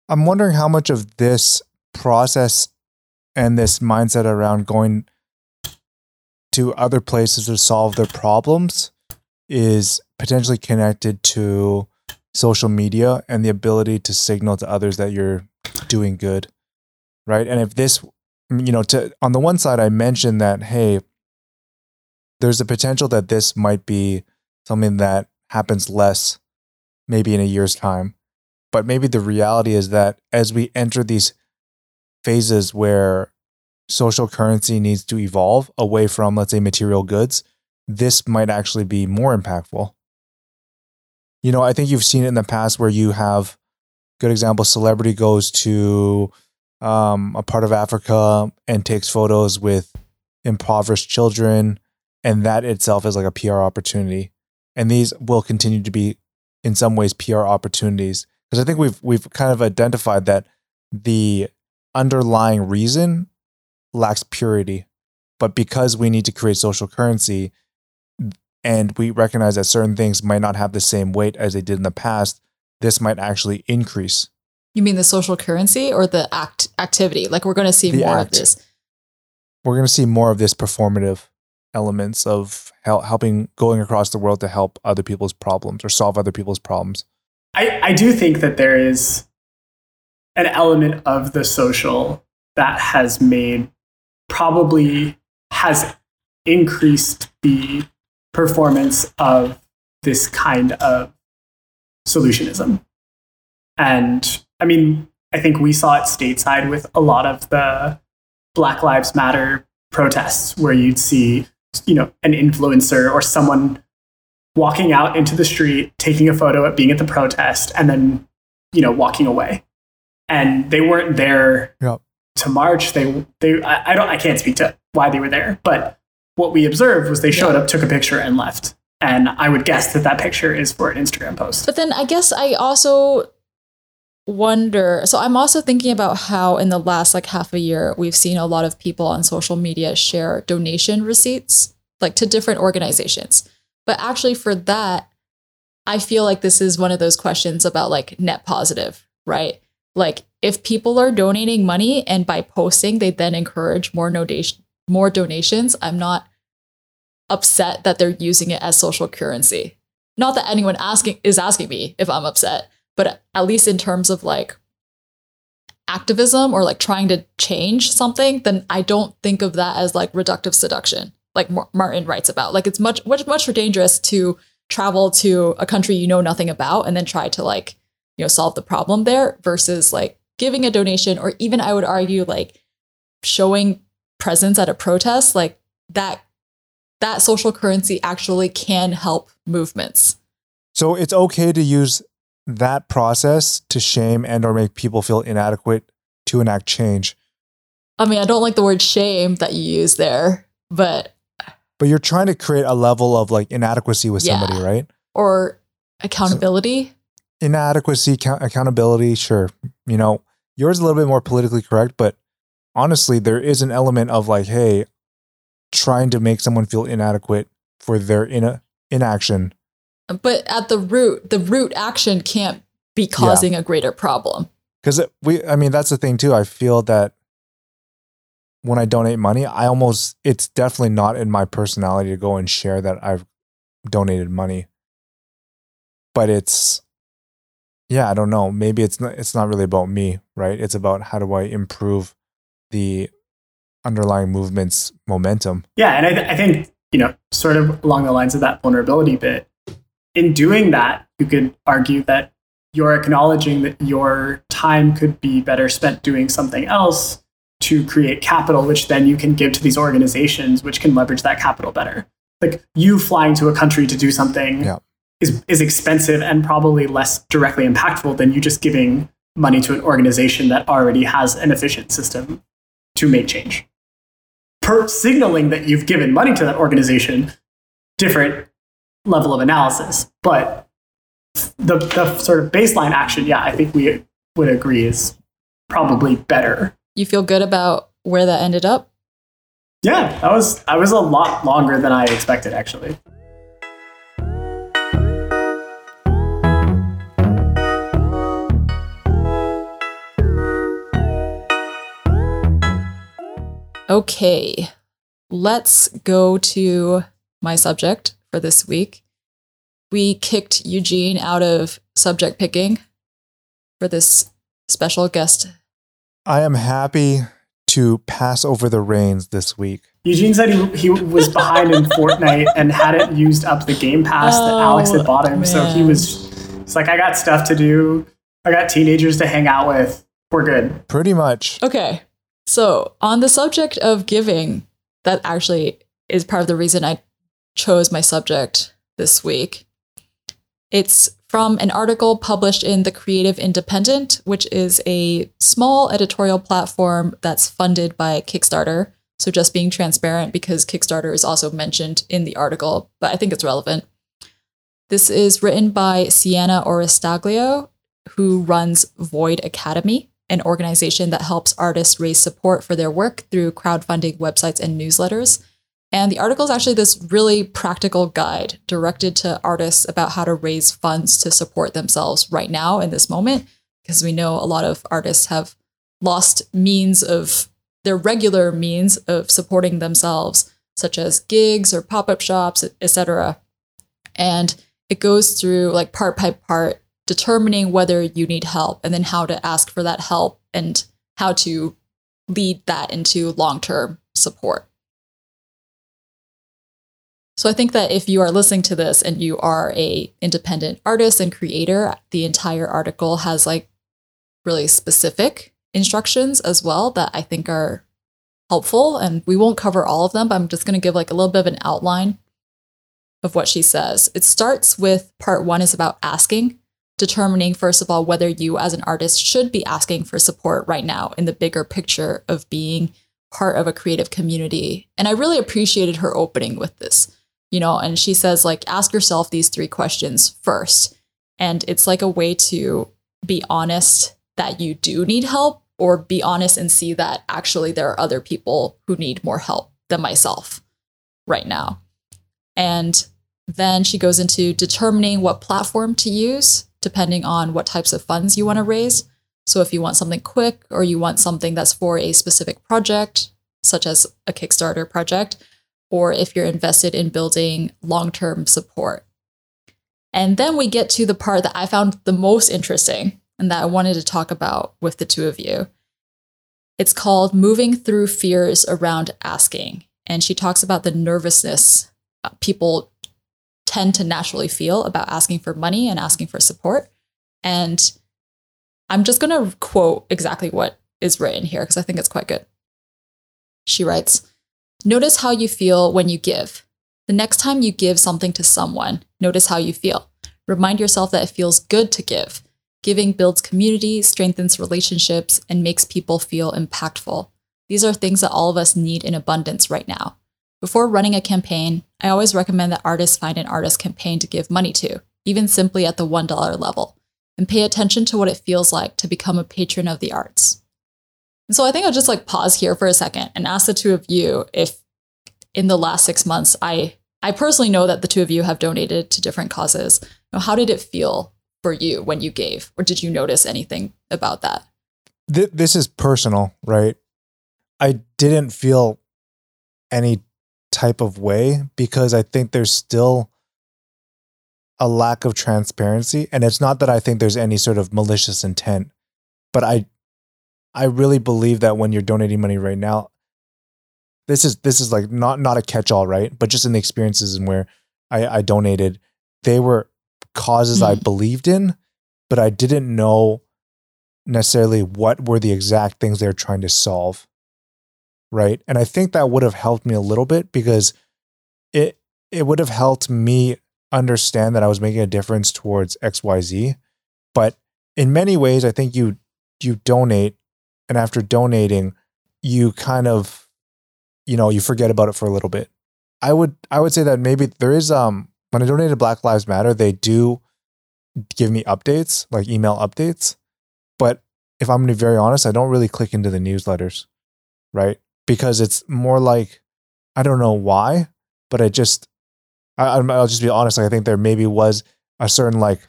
Speaker 1: I'm wondering how much of this process and this mindset around going to other places to solve their problems is potentially connected to social media and the ability to signal to others that you're doing good. Right. And if this, you know, to on the one side, I mentioned that, hey, there's a potential that this might be something that happens less maybe in a year's time. But maybe the reality is that as we enter these phases where social currency needs to evolve away from let's say material goods this might actually be more impactful. You know i think you've seen it in the past where you have good example celebrity goes to um, a part of africa and takes photos with impoverished children and that itself is like a pr opportunity. And these will continue to be in some ways pr opportunities because I think we've we've kind of identified that the underlying reason lacks purity, but because we need to create social currency, and we recognize that certain things might not have the same weight as they did in the past, this might actually increase.
Speaker 2: You mean the social currency or the act activity? Like we're going to see
Speaker 1: The
Speaker 2: more of this.
Speaker 1: We're going to see more of this performative elements of hel- helping going across the world to help other people's problems or solve other people's problems.
Speaker 3: I, I do think that there is an element of the social that has made probably has increased the performance of this kind of solutionism. And I mean, I think we saw it stateside with a lot of the Black Lives Matter protests where you'd see, you know, an influencer or someone walking out into the street, taking a photo at being at the protest, and then, you know, walking away. And they weren't there
Speaker 1: Yep.
Speaker 3: to march. They, they, I, I don't, I can't speak to why they were there, but what we observed was they showed
Speaker 2: Yeah.
Speaker 3: up, took a picture, and left. And I would guess that that picture is for an Instagram post.
Speaker 2: But then I guess I also wonder. So I'm also thinking about how in the last like half a year we've seen a lot of people on social media share donation receipts like to different organizations. But actually, for that, I feel like this is one of those questions about like net positive, right? Like if people are donating money and by posting they then encourage more donation more donations, I'm not upset that they're using it as social currency. Not that anyone asking is asking me if I'm upset, but at least in terms of like activism or like trying to change something, then I don't think of that as like reductive seduction, like Martin writes about. Like it's much much much more dangerous to travel to a country you know nothing about and then try to like you know solve the problem there versus like giving a donation or even I would argue like showing presence at a protest like that that social currency actually can help movements.
Speaker 1: So it's okay to use that process to shame and or make people feel inadequate to enact change.
Speaker 2: I mean, I don't like the word shame that you use there, but
Speaker 1: but you're trying to create a level of like inadequacy with yeah. somebody, right?
Speaker 2: Or accountability. So,
Speaker 1: inadequacy, count- accountability, sure. You know, yours is a little bit more politically correct, but honestly, there is an element of like, hey, trying to make someone feel inadequate for their in- inaction.
Speaker 2: But at the root, the root action can't be causing yeah. a greater problem.
Speaker 1: Because we, I mean, that's the thing too. I feel that when I donate money, I almost, it's definitely not in my personality to go and share that I've donated money. But it's, yeah, I don't know. Maybe it's not, it's not really about me, right? It's about how do I improve the underlying movement's momentum.
Speaker 3: Yeah, and I, th- I think you know, sort of along the lines of that vulnerability bit. In doing that, you could argue that you're acknowledging that your time could be better spent doing something else to create capital, which then you can give to these organizations, which can leverage that capital better. Like you flying to a country to do something yeah. is, is expensive and probably less directly impactful than you just giving money to an organization that already has an efficient system to make change. Per signaling that you've given money to that organization, different level of analysis. But the, the sort of baseline action, yeah, I think we would agree is probably better.
Speaker 2: You feel good about where that ended up?
Speaker 3: Yeah, that was that was a lot longer than I expected actually.
Speaker 2: Okay, let's go to my subject for this week. We kicked Eugene out of subject picking for this special guest.
Speaker 1: I am happy to pass over the reins this week.
Speaker 3: Eugene said he, he was behind in Fortnite and hadn't used up the Game Pass oh, that Alex had bought him. Man. So he was it's like, I got stuff to do. I got teenagers to hang out with. We're good.
Speaker 1: Pretty much.
Speaker 2: Okay. So, on the subject of giving, that actually is part of the reason I chose my subject this week. It's from an article published in The Creative Independent, which is a small editorial platform that's funded by Kickstarter. So, just being transparent because Kickstarter is also mentioned in the article, but I think it's relevant. This is written by Sienna Oristaglio, who runs Void Academy an organization that helps artists raise support for their work through crowdfunding websites and newsletters. And the article is actually this really practical guide directed to artists about how to raise funds to support themselves right now in this moment, because we know a lot of artists have lost means of their regular means of supporting themselves, such as gigs or pop up shops, etc. And it goes through like part by part determining whether you need help and then how to ask for that help and how to lead that into long-term support. So I think that if you are listening to this and you are a independent artist and creator, the entire article has like really specific instructions as well that I think are helpful and we won't cover all of them, but I'm just going to give like a little bit of an outline of what she says. It starts with part 1 is about asking determining, first of all, whether you as an artist should be asking for support right now in the bigger picture of being part of a creative community. And I really appreciated her opening with this, you know, and she says, like, ask yourself these three questions first. And it's like a way to be honest that you do need help or be honest and see that actually there are other people who need more help than myself right now. And then she goes into determining what platform to use depending on what types of funds you want to raise. So if you want something quick or you want something that's for a specific project, such as a Kickstarter project, or if you're invested in building long term support. And then we get to the part that I found the most interesting and that I wanted to talk about with the two of you. It's called Moving Through Fears Around Asking. And she talks about the nervousness uh, people tend to naturally feel about asking for money and asking for support. And I'm just going to quote exactly what is written here because I think it's quite good. She writes Notice how you feel when you give. The next time you give something to someone, notice how you feel. Remind yourself that it feels good to give. Giving builds community, strengthens relationships, and makes people feel impactful. These are things that all of us need in abundance right now. Before running a campaign, I always recommend that artists find an artist campaign to give money to, even simply at the $1 level, and pay attention to what it feels like to become a patron of the arts. And so I think I'll just like pause here for a second and ask the two of you if in the last six months, I I personally know that the two of you have donated to different causes. how did it feel for you when you gave, or did you notice anything about that?
Speaker 1: Th- this is personal, right? I didn't feel any type of way because I think there's still a lack of transparency. And it's not that I think there's any sort of malicious intent, but I I really believe that when you're donating money right now, this is this is like not not a catch all, right? But just in the experiences and where I, I donated, they were causes mm-hmm. I believed in, but I didn't know necessarily what were the exact things they're trying to solve. Right. And I think that would have helped me a little bit because it it would have helped me understand that I was making a difference towards XYZ. But in many ways, I think you you donate and after donating, you kind of, you know, you forget about it for a little bit. I would I would say that maybe there is um when I donated Black Lives Matter, they do give me updates, like email updates. But if I'm to be very honest, I don't really click into the newsletters, right? Because it's more like I don't know why, but I just I, I'll just be honest. Like I think there maybe was a certain like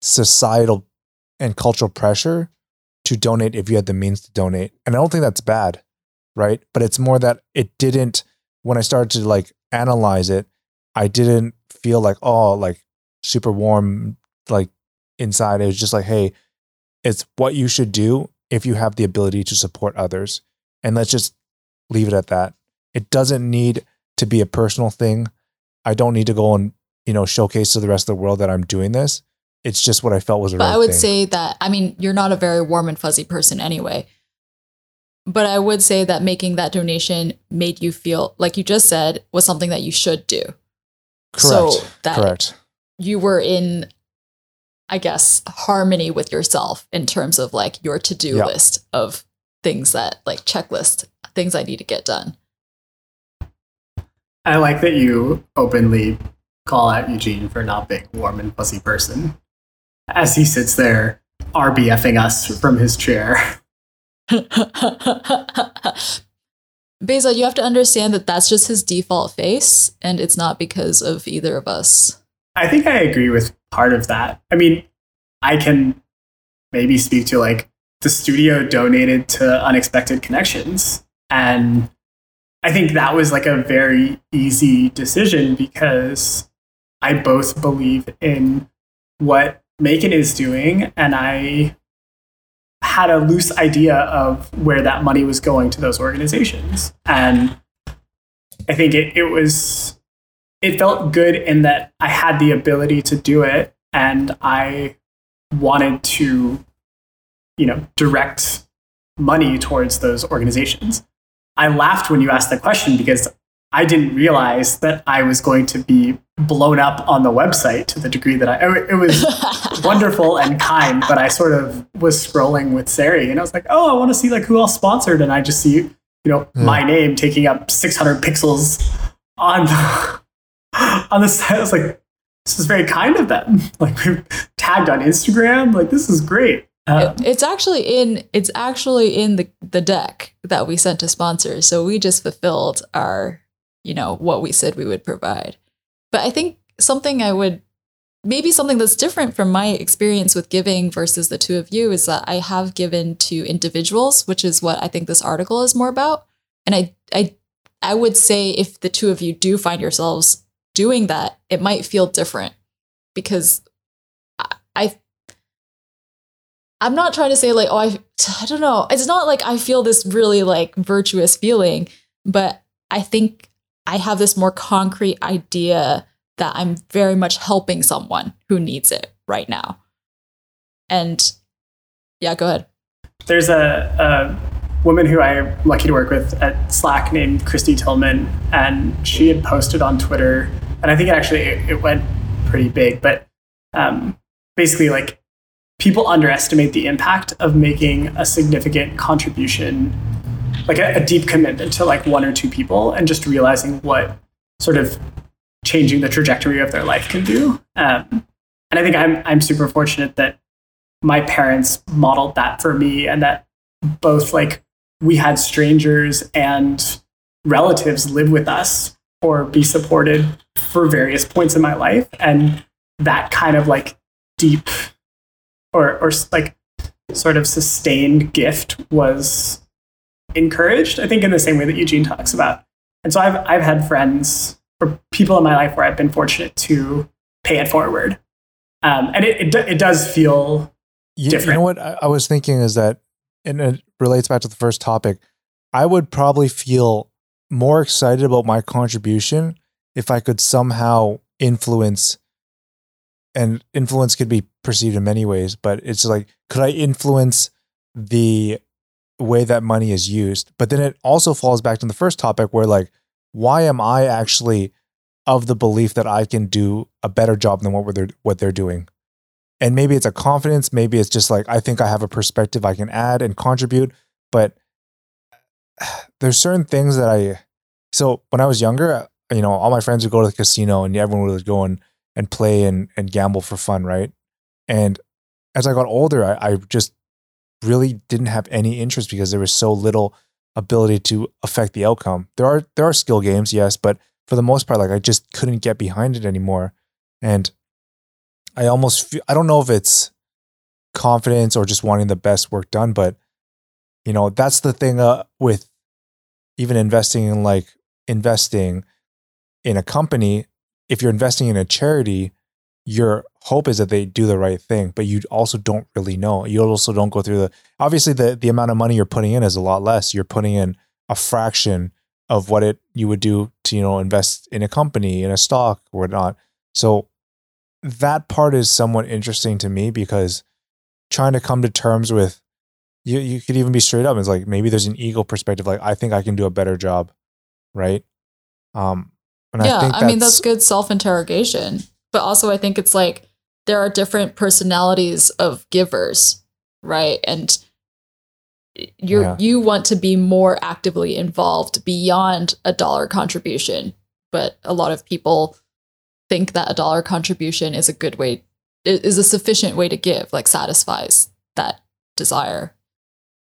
Speaker 1: societal and cultural pressure to donate if you had the means to donate. And I don't think that's bad, right? But it's more that it didn't, when I started to like analyze it, I didn't feel like, oh, like super warm, like inside. It was just like, hey, it's what you should do if you have the ability to support others. And let's just leave it at that. It doesn't need to be a personal thing. I don't need to go and, you know, showcase to the rest of the world that I'm doing this it's just what I felt was.
Speaker 2: But
Speaker 1: right
Speaker 2: I would
Speaker 1: thing.
Speaker 2: say that I mean you're not a very warm and fuzzy person anyway. But I would say that making that donation made you feel like you just said was something that you should do.
Speaker 1: Correct.
Speaker 2: So that
Speaker 1: Correct.
Speaker 2: you were in, I guess, harmony with yourself in terms of like your to do list of things that like checklist things I need to get done.
Speaker 3: I like that you openly call out Eugene for not being a warm and fuzzy person as he sits there RBFing us from his chair.
Speaker 2: Beza, you have to understand that that's just his default face, and it's not because of either of us.
Speaker 3: I think I agree with part of that. I mean, I can maybe speak to like the studio donated to Unexpected Connections. And I think that was like a very easy decision because I both believe in what MAEKAN is doing, and I had a loose idea of where that money was going to those organizations. And I think it, it was, it felt good in that I had the ability to do it and I wanted to, you know, direct money towards those organizations. I laughed when you asked that question because I didn't realize that I was going to be blown up on the website to the degree that I, it was wonderful and kind, but I sort of was scrolling with Sari and I was like, oh, I want to see like who else sponsored. And I just see, you know, mm. my name taking up 600 pixels on the, on the site. I was like, this is very kind of them. Like we tagged on Instagram. Like this is great.
Speaker 2: Um, it's actually in it's actually in the the deck that we sent to sponsors. So we just fulfilled our you know, what we said we would provide. But I think something I would maybe something that's different from my experience with giving versus the two of you is that I have given to individuals, which is what I think this article is more about. And I I I would say if the two of you do find yourselves doing that, it might feel different because I, I I'm not trying to say like, oh, I, I don't know. It's not like I feel this really like virtuous feeling, but I think I have this more concrete idea that I'm very much helping someone who needs it right now. And yeah, go ahead.
Speaker 3: There's a, a woman who I'm lucky to work with at Slack named Kristy Tillman, and she had posted on Twitter, and I think actually it, it went pretty big, but um, basically like people underestimate the impact of making a significant contribution like a, a, deep commitment to like one or two people and just realizing what sort of changing the trajectory of their life can do. Um, and i think i'm i'm super fortunate that my parents modeled that for me and that both like we had strangers and relatives live with us or be supported for various points in my life. And that kind of like deep or or like sort of sustained gift was encouraged. I think in the same way that Eugene talks about. And so I've I've had friends or people in my life where I've been fortunate to pay it forward, um, and it, it it does feel
Speaker 1: you,
Speaker 3: different.
Speaker 1: You know what I, I was thinking is that, and it relates back to the first topic. I would probably feel more excited about my contribution if I could somehow influence and influence could be perceived in many ways, but it's like, could I influence the way that money is used? But then it also falls back to the first topic where, like, why am I actually of the belief that I can do a better job than what they're what they're doing? And maybe it's a confidence, maybe it's just like I think I have a perspective I can add and contribute. But there's certain things that I so when I was younger, you know, all my friends would go to the casino and everyone would go and and play and, and gamble for fun, right? And as I got older, I, I just really didn't have any interest because there was so little ability to affect the outcome. There are there are skill games, yes, but for the most part, like I just couldn't get behind it anymore. And I almost feel, I don't know if it's confidence or just wanting the best work done, but you know, that's the thing uh, with even investing in like investing in a company if you're investing in a charity, your hope is that they do the right thing, but you also don't really know. You also don't go through the obviously the the amount of money you're putting in is a lot less. You're putting in a fraction of what it you would do to you know invest in a company in a stock or whatnot. So that part is somewhat interesting to me because trying to come to terms with you you could even be straight up. It's like maybe there's an ego perspective, like I think I can do a better job, right? Um,
Speaker 2: and yeah, I, I mean that's good self interrogation, but also I think it's like there are different personalities of givers, right? And you yeah. you want to be more actively involved beyond a dollar contribution, but a lot of people think that a dollar contribution is a good way is a sufficient way to give, like satisfies that desire.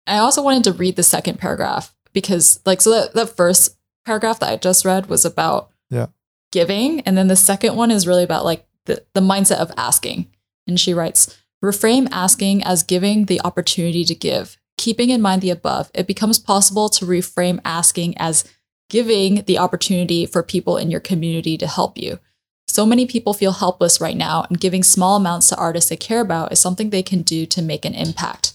Speaker 2: I also wanted to read the second paragraph because like so that, that first paragraph that I just read was about
Speaker 1: yeah.
Speaker 2: giving. And then the second one is really about like the, the mindset of asking. And she writes, reframe asking as giving the opportunity to give. Keeping in mind the above, it becomes possible to reframe asking as giving the opportunity for people in your community to help you. So many people feel helpless right now, and giving small amounts to artists they care about is something they can do to make an impact.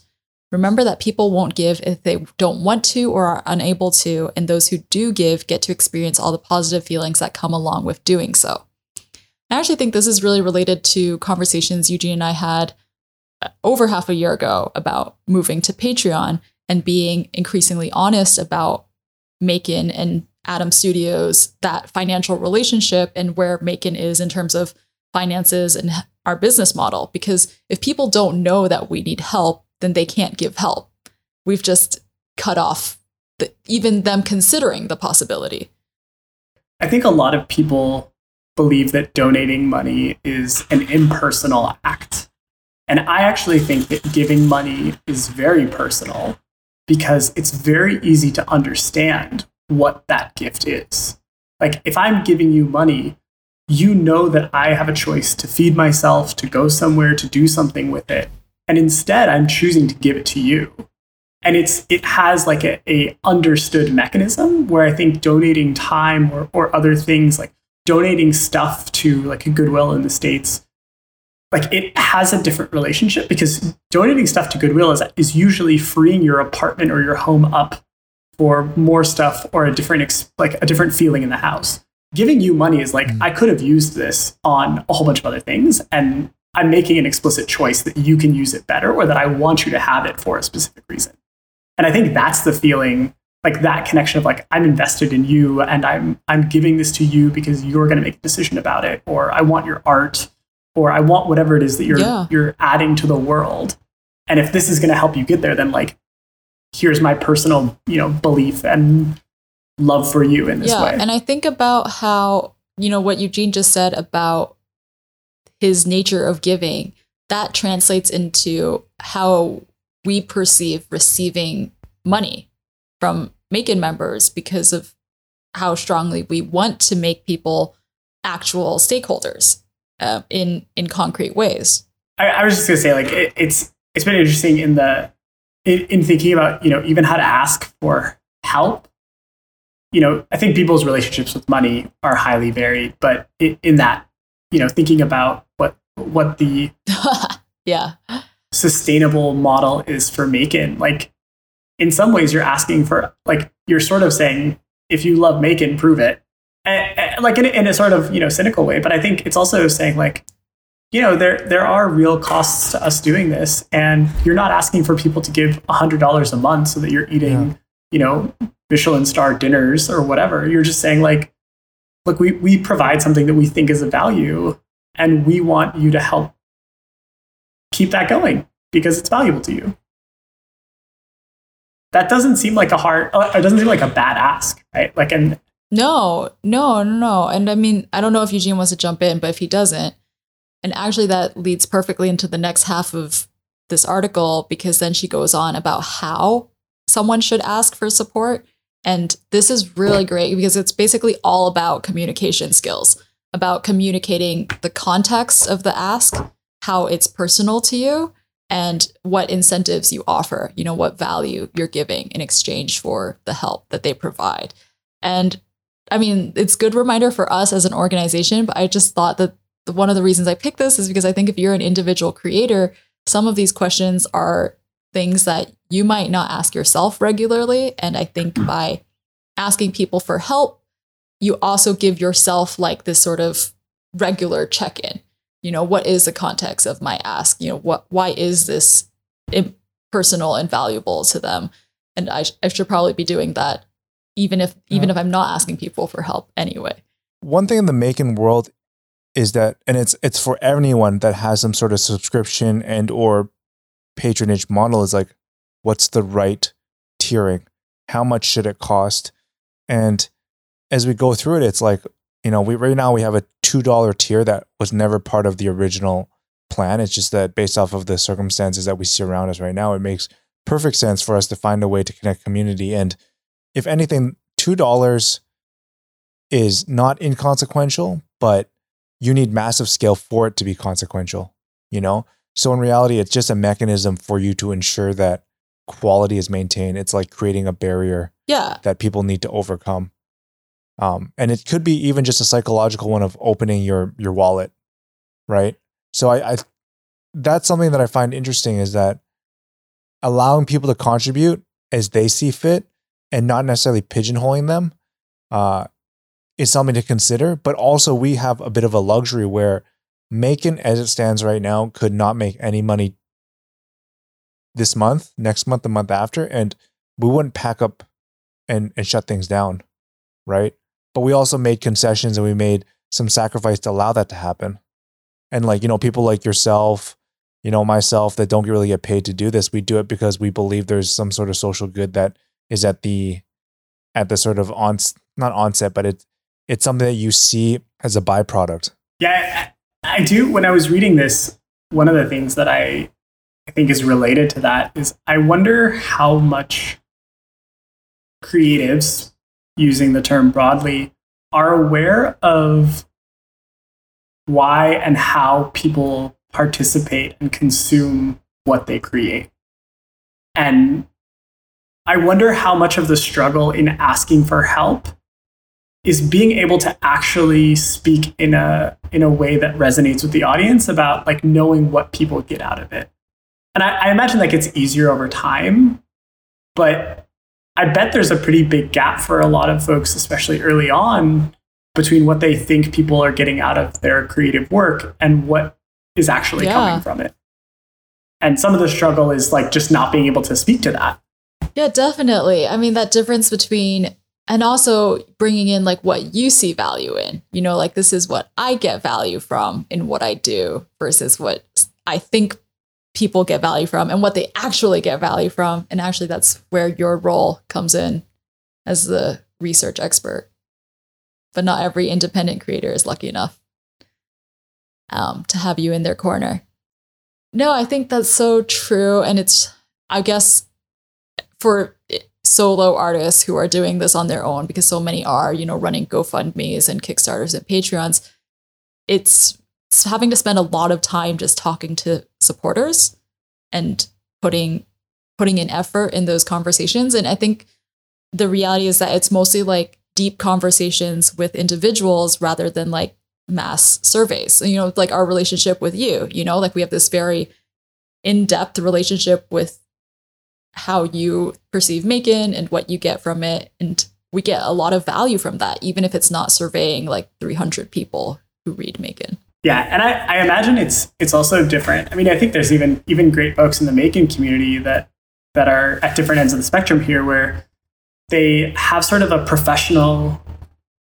Speaker 2: Remember that people won't give if they don't want to or are unable to, and those who do give get to experience all the positive feelings that come along with doing so. I actually think this is really related to conversations Eugene and I had uh, over half a year ago about moving to Patreon and being increasingly honest about MAEKAN and Atom Studios, that financial relationship and where MAEKAN is in terms of finances and our business model. Because if people don't know that we need help, then they can't give help. We've just cut off the, even them considering the possibility.
Speaker 3: I think a lot of people believe that donating money is an impersonal act. And I actually think that giving money is very personal because it's very easy to understand what that gift is. Like if I'm giving you money, you know that I have a choice to feed myself, to go somewhere, to do something with it. And instead, I'm choosing to give it to you. And it's it has like a, a understood mechanism where I think donating time or, or other things like donating stuff to like a Goodwill in the States, like it has a different relationship because donating stuff to Goodwill is, is usually freeing your apartment or your home up for more stuff or a different ex- like a different feeling in the house giving you money is like, mm. I could have used this on a whole bunch of other things. And I'm making an explicit choice that you can use it better or that I want you to have it for a specific reason. And I think that's the feeling, like that connection of like, I'm invested in you and I'm I'm giving this to you because you're gonna make a decision about it, or I want your art, or I want whatever it is that you're yeah. you're adding to the world. And if this is gonna help you get there, then like here's my personal, you know, belief and love for you in this yeah, way.
Speaker 2: And I think about how, you know, what Eugene just said about his nature of giving, that translates into how we perceive receiving money from MAEKAN members because of how strongly we want to make people actual stakeholders uh, in in concrete ways.
Speaker 3: I, I was just gonna say, like, it, it's it's been interesting in the in, in thinking about you know even how to ask for help you know, I think people's relationships with money are highly varied, but in that, you know, thinking about what what the
Speaker 2: yeah
Speaker 3: sustainable model is for MAEKAN, like in some ways you're asking for like you're sort of saying if you love MAEKAN, prove it, and, and, like in, in a sort of you know cynical way. But I think it's also saying like you know there there are real costs to us doing this and you're not asking for people to give $100 a month so that you're eating yeah. you know Michelin star dinners or whatever. You're just saying like, look, we, we provide something that we think is a value and we want you to help keep that going because it's valuable to you. That doesn't seem like a hard, uh, it doesn't seem like a bad ask, right? Like, and
Speaker 2: no, no, no, no. And I mean, I don't know if Eugene wants to jump in, but if he doesn't, and actually that leads perfectly into the next half of this article because then she goes on about how someone should ask for support and this is really great because it's basically all about communication skills, about communicating the context of the ask, how it's personal to you, and what incentives you offer, you know, what value you're giving in exchange for the help that they provide. And I mean, it's good reminder for us as an organization, but I just thought that one of the reasons I picked this is because I think if you're an individual creator, some of these questions are things that you might not ask yourself regularly. And I think mm. by asking people for help, you also give yourself like this sort of regular check in. You know, what is the context of my ask? You know, what, why is this personal and valuable to them? And I, sh- I should probably be doing that even if even yeah. if I'm not asking people for help anyway.
Speaker 1: One thing in the making world is that and it's it's for anyone that has some sort of subscription and or patronage model is like what's the right tiering how much should it cost and as we go through it it's like you know we right now we have a $2 tier that was never part of the original plan it's just that based off of the circumstances that we see around us right now it makes perfect sense for us to find a way to connect community and if anything $2 is not inconsequential but you need massive scale for it to be consequential you know so in reality, it's just a mechanism for you to ensure that quality is maintained. It's like creating a barrier
Speaker 2: yeah.
Speaker 1: that people need to overcome. Um, and it could be even just a psychological one of opening your your wallet, right? So I, I that's something that I find interesting is that allowing people to contribute as they see fit and not necessarily pigeonholing them uh, is something to consider. But also, we have a bit of a luxury where MAEKAN, as it stands right now, could not make any money this month, next month, the month after, and we wouldn't pack up and, and shut things down, right? But we also made concessions and we made some sacrifice to allow that to happen. And like, you know, people like yourself, you know, myself that don't really get paid to do this, we do it because we believe there's some sort of social good that is at the at the sort of on not onset, but it's it's something that you see as a byproduct.
Speaker 3: Yeah, I do. When I was reading this, one of the things that I, I think is related to that is I wonder how much creatives, using the term broadly, are aware of why and how people participate and consume what they create. And I wonder how much of the struggle in asking for help is being able to actually speak in a in a way that resonates with the audience about like knowing what people get out of it. And I, I imagine that gets easier over time, but I bet there's a pretty big gap for a lot of folks, especially early on, between what they think people are getting out of their creative work and what is actually
Speaker 2: Yeah.
Speaker 3: coming from it. And some of the struggle is like just not being able to speak to that.
Speaker 2: Yeah, definitely. I mean, that difference between, and also bringing in like what you see value in, you know, like this is what I get value from in what I do versus what I think people get value from and what they actually get value from. And actually, that's where your role comes in as the research expert. But not every independent creator is lucky enough um, to have you in their corner. No, I think that's so true. And it's, I guess, for solo artists who are doing this on their own, because so many are, you know, running GoFundMe's and Kickstarters and Patreons, it's, it's having to spend a lot of time just talking to supporters and putting putting in effort in those conversations. And I think the reality is that it's mostly like deep conversations with individuals rather than like mass surveys. You know, like our relationship with you, you know, like we have this very in-depth relationship with how you perceive MAEKAN and what you get from it. And we get a lot of value from that, even if it's not surveying like 300 people who read MAEKAN.
Speaker 3: Yeah, and I, I imagine it's it's also different. I mean, I think there's even even great folks in the MAEKAN community that that are at different ends of the spectrum here, where they have sort of a professional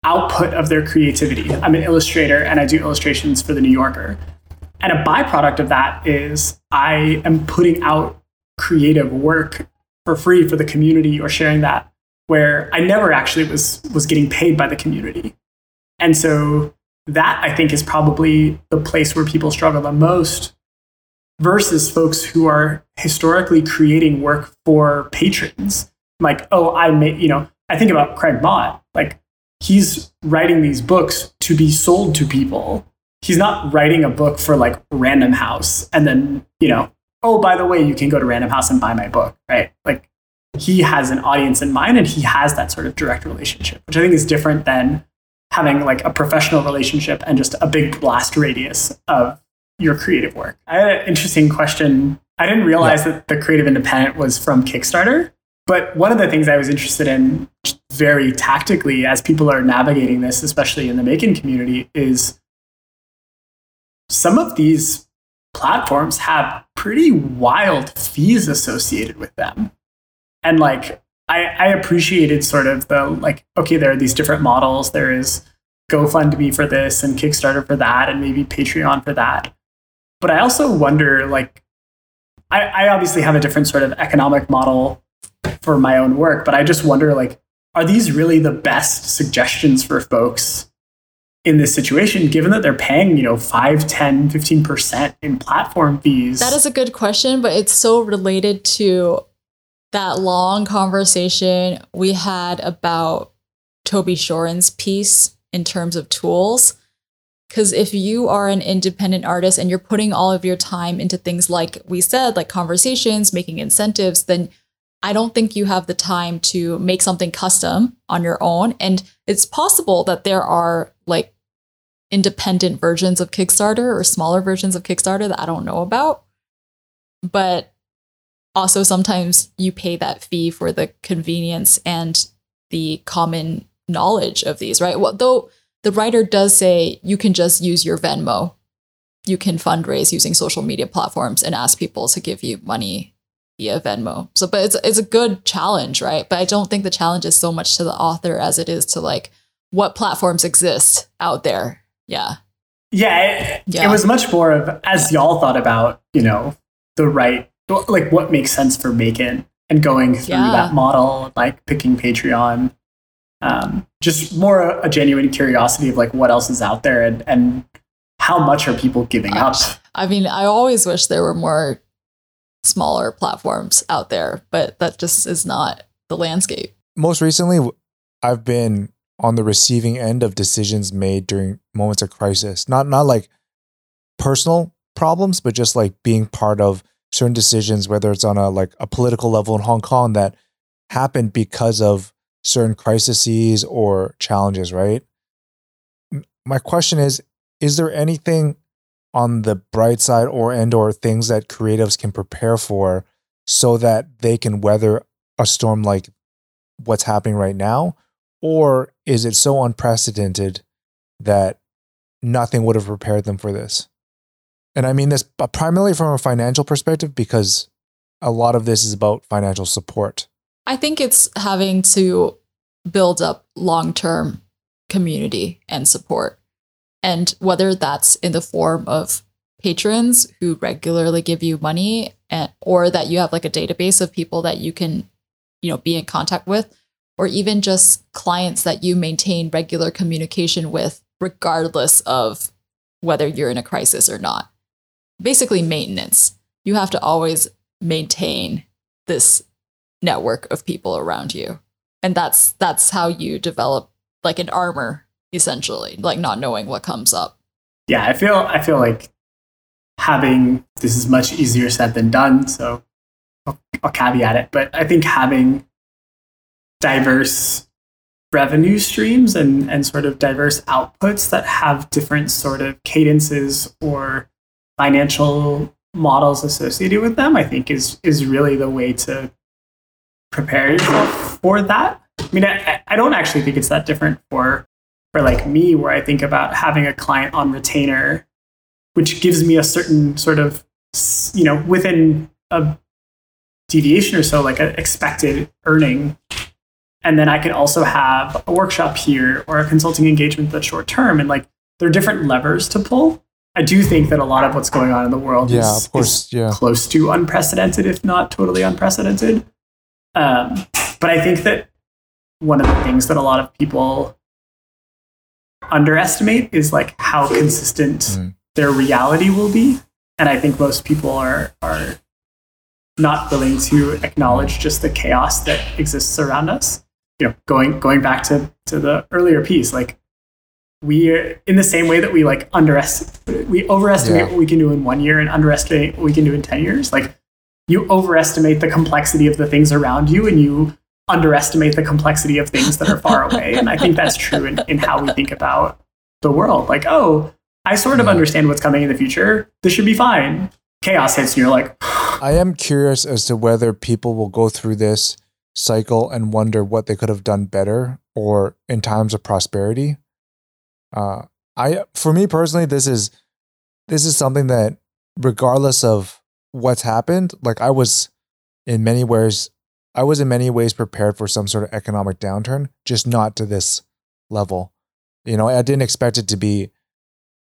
Speaker 3: output of their creativity. I'm an illustrator and I do illustrations for the New Yorker. And a byproduct of that is I am putting out creative work for free for the community or sharing that where I never actually was was getting paid by the community. And so that I think is probably the place where people struggle the most versus folks who are historically creating work for patrons. Like, oh, I made, you know, I think about Craig Mod. Like, he's writing these books to be sold to people. He's not writing a book for like Random House and then, you know, oh, by the way, you can go to Random House and buy my book, right? Like, he has an audience in mind and he has that sort of direct relationship, which I think is different than having like a professional relationship and just a big blast radius of your creative work. I had an interesting question. I didn't realize that the Creative Independent was from Kickstarter, but one of the things I was interested in very tactically as people are navigating this, especially in the MAEKAN community, is some of these platforms have pretty wild fees associated with them. And like I, I appreciated sort of the like, okay, there are these different models. There is GoFundMe for this and Kickstarter for that, and maybe Patreon for that. But I also wonder, like, I, I obviously have a different sort of economic model for my own work, but I just wonder, like, are these really the best suggestions for folks in this situation, given that they're paying, you know, 5, 10, 15% in platform fees?
Speaker 2: That is a good question, but it's so related to that long conversation we had about Toby Shorin's piece in terms of tools. Because if you are an independent artist and you're putting all of your time into things like we said, like conversations, making incentives, then I don't think you have the time to make something custom on your own. And it's possible that there are like independent versions of Kickstarter or smaller versions of Kickstarter that I don't know about. But also, sometimes you pay that fee for the convenience and the common knowledge of these, right? Well, though the writer does say you can just use your Venmo. You can fundraise using social media platforms and ask people to give you money via Venmo. So, but it's it's a good challenge, right? But I don't think the challenge is so much to the author as it is to like what platforms exist out there. Yeah.
Speaker 3: Yeah, it,
Speaker 2: Yeah.
Speaker 3: it was much more of as y'all thought about, you know, the right, like what makes sense for MAEKAN and going through
Speaker 2: Yeah.
Speaker 3: that model, like picking Patreon. Um, just more a, a genuine curiosity of like what else is out there and, and how much are people giving up?
Speaker 2: I mean, I always wish there were more smaller platforms out there, but that just is not the landscape.
Speaker 1: most recently I've been on the receiving end of decisions made during moments of crisis. Not not like personal problems, but just like being part of certain decisions, whether it's on a like a political level in Hong Kong that happened because of certain crises or challenges, right? My question is, is there anything on the bright side or and or things that creatives can prepare for so that they can weather a storm like what's happening right now? Or is it so unprecedented that nothing would have prepared them for this? And I mean this primarily from a financial perspective because a lot of this is about financial support.
Speaker 2: I think it's having to build up long term community and support. And whether that's in the form of patrons who regularly give you money and, or that you have like a database of people that you can, you know, be in contact with, or even just clients that you maintain regular communication with, regardless of whether you're in a crisis or not. Basically, maintenance. You have to always maintain this network of people around you. And that's that's how you develop like an armor essentially, like not knowing what comes up.
Speaker 3: Yeah, I feel I feel like having this is much easier said than done, so I'll, I'll caveat it, but I think having diverse revenue streams and, and sort of diverse outputs that have different sort of cadences or financial models associated with them, I think is is really the way to prepare yourself for that. I mean, I, I don't actually think it's that different for for like me, where I think about having a client on retainer, which gives me a certain sort of you know within a deviation or so, like an expected earning. And then I can also have a workshop here or a consulting engagement that's short term. And like there are different levers to pull. I do think that a lot of what's going on in the world
Speaker 1: yeah,
Speaker 3: is,
Speaker 1: of course,
Speaker 3: is
Speaker 1: yeah.
Speaker 3: close to unprecedented, if not totally unprecedented. Um, but I think that one of the things that a lot of people underestimate is like how consistent mm. their reality will be. And I think most people are are not willing to acknowledge just the chaos that exists around us. You know, going going back to to the earlier piece, like we in the same way that we like underestimate we overestimate yeah. what we can do in one year and underestimate what we can do in 10 years. Like you overestimate the complexity of the things around you and you underestimate the complexity of things that are far away. And i think that's true in, in how we think about the world. Like oh i sort of understand what's coming in the future. This should be fine. Chaos hits and you're like
Speaker 1: i am curious as to whether people will go through this cycle and wonder what they could have done better or in times of prosperity uh, I for me personally, this is this is something that regardless of what's happened, like I was in many ways, I was in many ways prepared for some sort of economic downturn, just not to this level. You know, I didn't expect it to be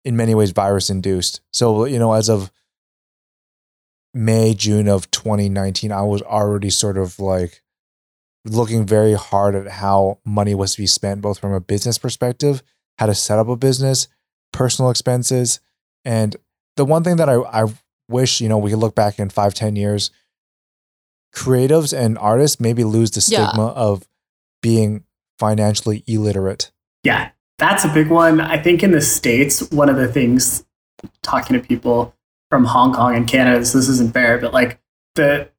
Speaker 1: in many ways virus induced. So, you know, as of May, June of 2019, I was already sort of like looking very hard at how money was to be spent, both from a business perspective how to set up a business, personal expenses. And the one thing that I, I wish, you know, we could look back in five, ten years, creatives and artists maybe lose the stigma yeah. of being financially illiterate.
Speaker 3: Yeah, that's a big one. I think in the States, one of the things talking to people from Hong Kong and Canada, this, this isn't fair, but like the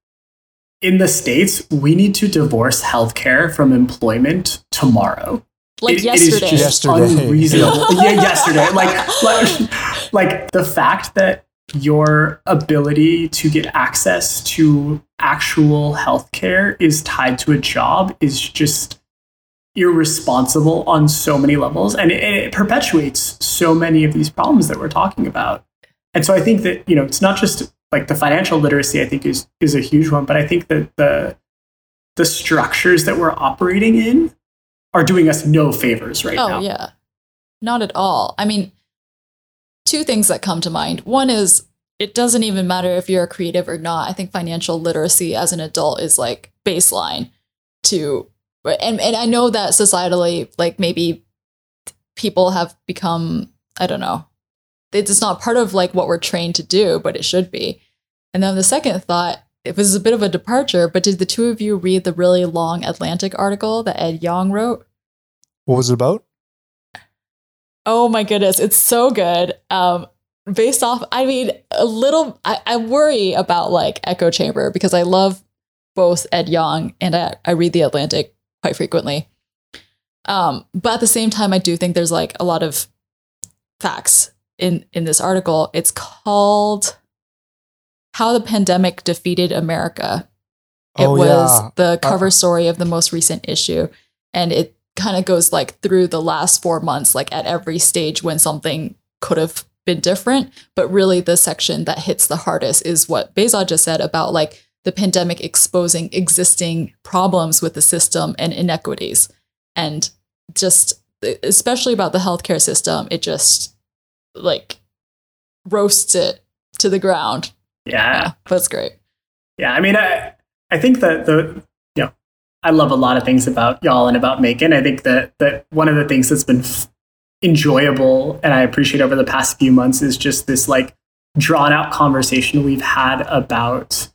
Speaker 3: in the States, we need to divorce healthcare from employment tomorrow
Speaker 2: like it, yesterday.
Speaker 3: It is just yesterday. unreasonable. yeah, yesterday. Like, like, like the fact that your ability to get access to actual healthcare is tied to a job is just irresponsible on so many levels, and it, it perpetuates so many of these problems that we're talking about. And so I think that you know it's not just like the financial literacy. I think is is a huge one, but I think that the the structures that we're operating in are doing us no favors right
Speaker 2: oh,
Speaker 3: now.
Speaker 2: Oh, yeah. Not at all. I mean, two things that come to mind. One is it doesn't even matter if you're a creative or not. I think financial literacy as an adult is like baseline to and and I know that societally like maybe people have become I don't know. It's not part of like what we're trained to do, but it should be. And then the second thought it was a bit of a departure, but did the two of you read the really long Atlantic article that Ed Yong wrote?
Speaker 1: What was it about?
Speaker 2: Oh my goodness, it's so good. Um, based off, I mean, a little. I, I worry about like echo chamber because I love both Ed Yong and I, I read the Atlantic quite frequently. Um, but at the same time, I do think there's like a lot of facts in in this article. It's called "How the Pandemic Defeated America." It
Speaker 1: Oh,
Speaker 2: was
Speaker 1: yeah.
Speaker 2: the cover
Speaker 1: Uh,
Speaker 2: story of the most recent issue, and it kind of goes like through the last four months, like at every stage when something could have been different. But really, the section that hits the hardest is what Behzod just said about like the pandemic exposing existing problems with the system and inequities. And just, especially about the healthcare system, it just like roasts it to the ground.
Speaker 3: Yeah.
Speaker 2: Yeah, that's great.
Speaker 3: Yeah, I mean, I I think that the you know I love a lot of things about y'all and about MAEKAN. I think that that one of the things that's been f- enjoyable and I appreciate over the past few months is just this like drawn out conversation we've had about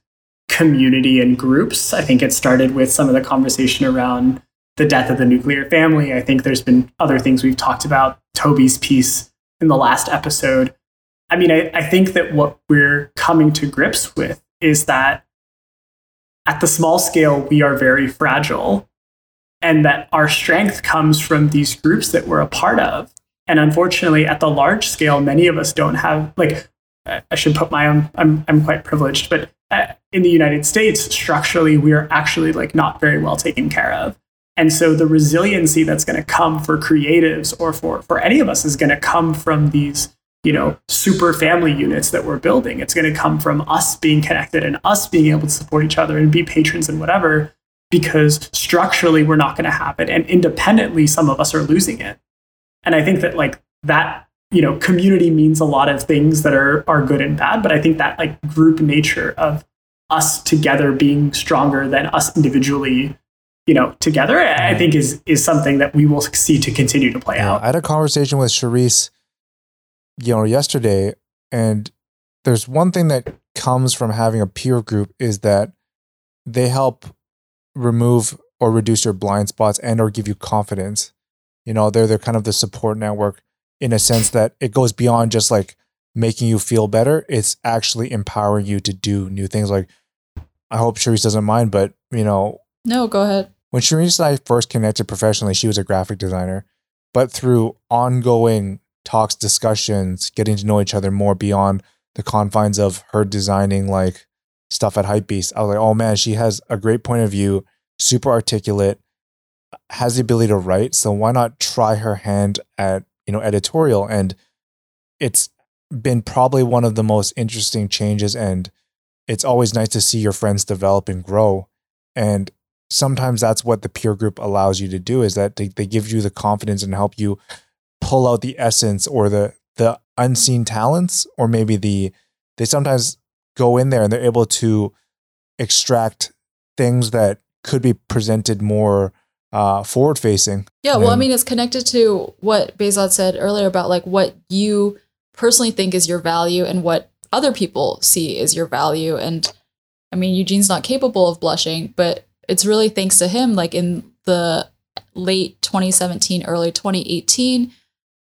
Speaker 3: community and groups. I think it started with some of the conversation around the death of the nuclear family. I think there's been other things we've talked about. Toby's piece in the last episode. I mean, I, I think that what we're coming to grips with is that at the small scale, we are very fragile, and that our strength comes from these groups that we're a part of. And unfortunately, at the large scale, many of us don't have, like, I should put my own, I'm, I'm quite privileged, but uh, in the United States, structurally, we are actually like not very well taken care of. And so the resiliency that's going to come for creatives or for, for any of us is going to come from these you know super family units that we're building. It's going to come from us being connected and us being able to support each other and be patrons and whatever because structurally we're not going to have it and independently some of us are losing it. And i think that like that you know community means a lot of things that are are good and bad but i think that like group nature of us together being stronger than us individually you know together i I think is is something that we will see to continue to play
Speaker 1: Yeah,
Speaker 3: out.
Speaker 1: I had a conversation with Charisse, you know, yesterday, and there's one thing that comes from having a peer group is that they help remove or reduce your blind spots and or give you confidence. You know, they're they're kind of the support network in a sense that it goes beyond just like making you feel better. It's actually empowering you to do new things. Like I hope Charisse doesn't mind, but you know,
Speaker 2: No, go ahead.
Speaker 1: when Charisse and I first connected professionally, she was a graphic designer. But through ongoing talks, discussions, getting to know each other more beyond the confines of her designing like stuff at Hypebeast, I was like, oh man, she has a great point of view, super articulate, has the ability to write. So why not try her hand at, you know, editorial? And it's been probably one of the most interesting changes. And it's always nice to see your friends develop and grow. And sometimes that's what the peer group allows you to do is that they, they give you the confidence and help you pull out the essence or the the unseen talents or maybe the they sometimes go in there and they're able to extract things that could be presented more uh, forward facing
Speaker 2: Yeah, well, I mean, it's connected to what Behzod said earlier about like what you personally think is your value and what other people see is your value. And I mean, Eugene's not capable of blushing, but it's really thanks to him. Like in the late 2017, early 2018,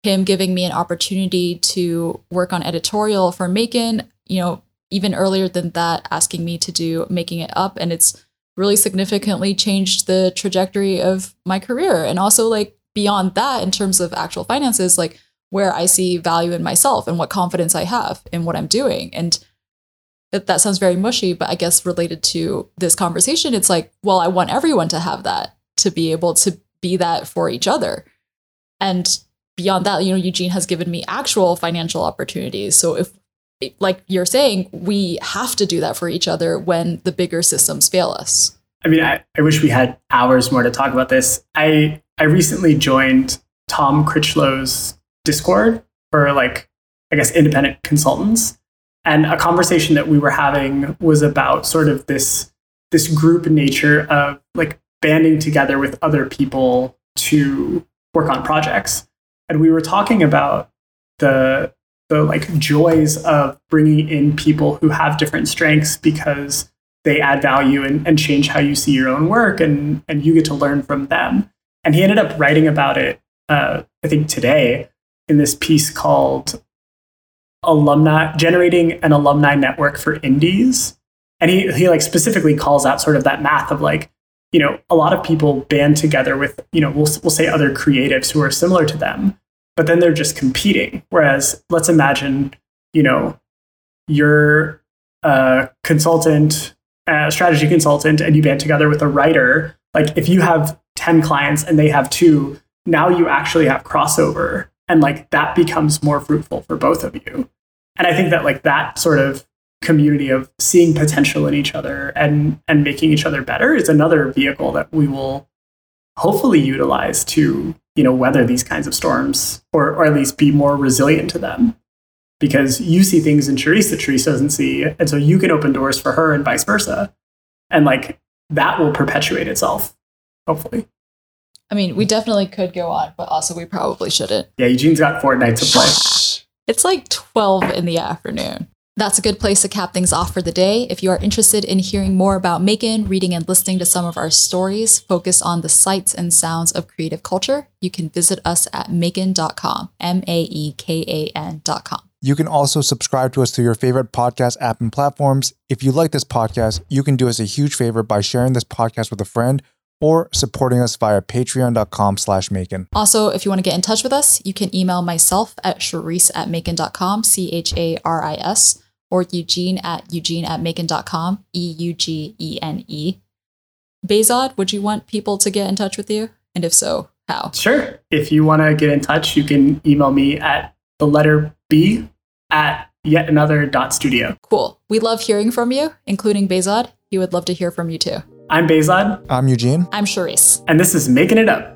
Speaker 2: him giving me an opportunity to work on editorial for MAEKAN, you know, even earlier than that, asking me to do making it up. And it's really significantly changed the trajectory of my career. And also, like, beyond that, in terms of actual finances, like where I see value in myself and what confidence I have in what I'm doing. And that, that sounds very mushy, but I guess related to this conversation, it's like, well, I want everyone to have that, to be able to be that for each other. And beyond that, you know, Eugene has given me actual financial opportunities. So if like you're saying, we have to do that for each other when the bigger systems fail us.
Speaker 3: I mean, I, I wish we had hours more to talk about this. I I recently joined Tom Critchlow's Discord for like, I guess, independent consultants. And a conversation that we were having was about sort of this this group nature of like banding together with other people to work on projects. And we were talking about the the like joys of bringing in people who have different strengths because they add value and, and change how you see your own work and, and you get to learn from them. And he ended up writing about it, uh, I think today, in this piece called alumni generating an alumni network for indies. And he, he like specifically calls out sort of that math of like you know a lot of people band together with you know we'll, we'll say other creatives who are similar to them but then they're just competing. Whereas let's imagine you know you're a consultant a strategy consultant and you band together with a writer. Like if you have 10 clients and they have two now you actually have crossover and like that becomes more fruitful for both of you. And i think that like that sort of community of seeing potential in each other and and making each other better is another vehicle that we will hopefully utilize to you know weather these kinds of storms or or at least be more resilient to them because you see things in Charisse that Charisse doesn't see and so you can open doors for her and vice versa and like that will perpetuate itself hopefully
Speaker 2: I mean, we definitely could go on, but also we probably shouldn't.
Speaker 3: yeah Eugene's got Fortnite to play
Speaker 2: It's like 12 in the afternoon. That's a good place to cap things off for the day. If you are interested in hearing more about MAEKAN, reading and listening to some of our stories focused on the sights and sounds of creative culture, you can visit us at maekan.com, M A E K A N.com.
Speaker 1: You can also subscribe to us through your favorite podcast app and platforms. If you like this podcast, you can do us a huge favor by sharing this podcast with a friend or supporting us via patreon.com slash maekan.
Speaker 2: Also, if you want to get in touch with us, you can email myself at charisse at maekan.com, C H A R I S, or Eugene at eugene at maekan.com, E U G E N E. Behzod, would you want people to get in touch with you? And if so, how?
Speaker 3: Sure. If you want to get in touch, you can email me at the letter B at yet another dot studio.
Speaker 2: Cool. We love hearing from you, including Behzod. He would love to hear from you too.
Speaker 3: I'm Behzod,
Speaker 1: I'm Eugene.
Speaker 2: I'm Charisse.
Speaker 3: and this is Making It Up.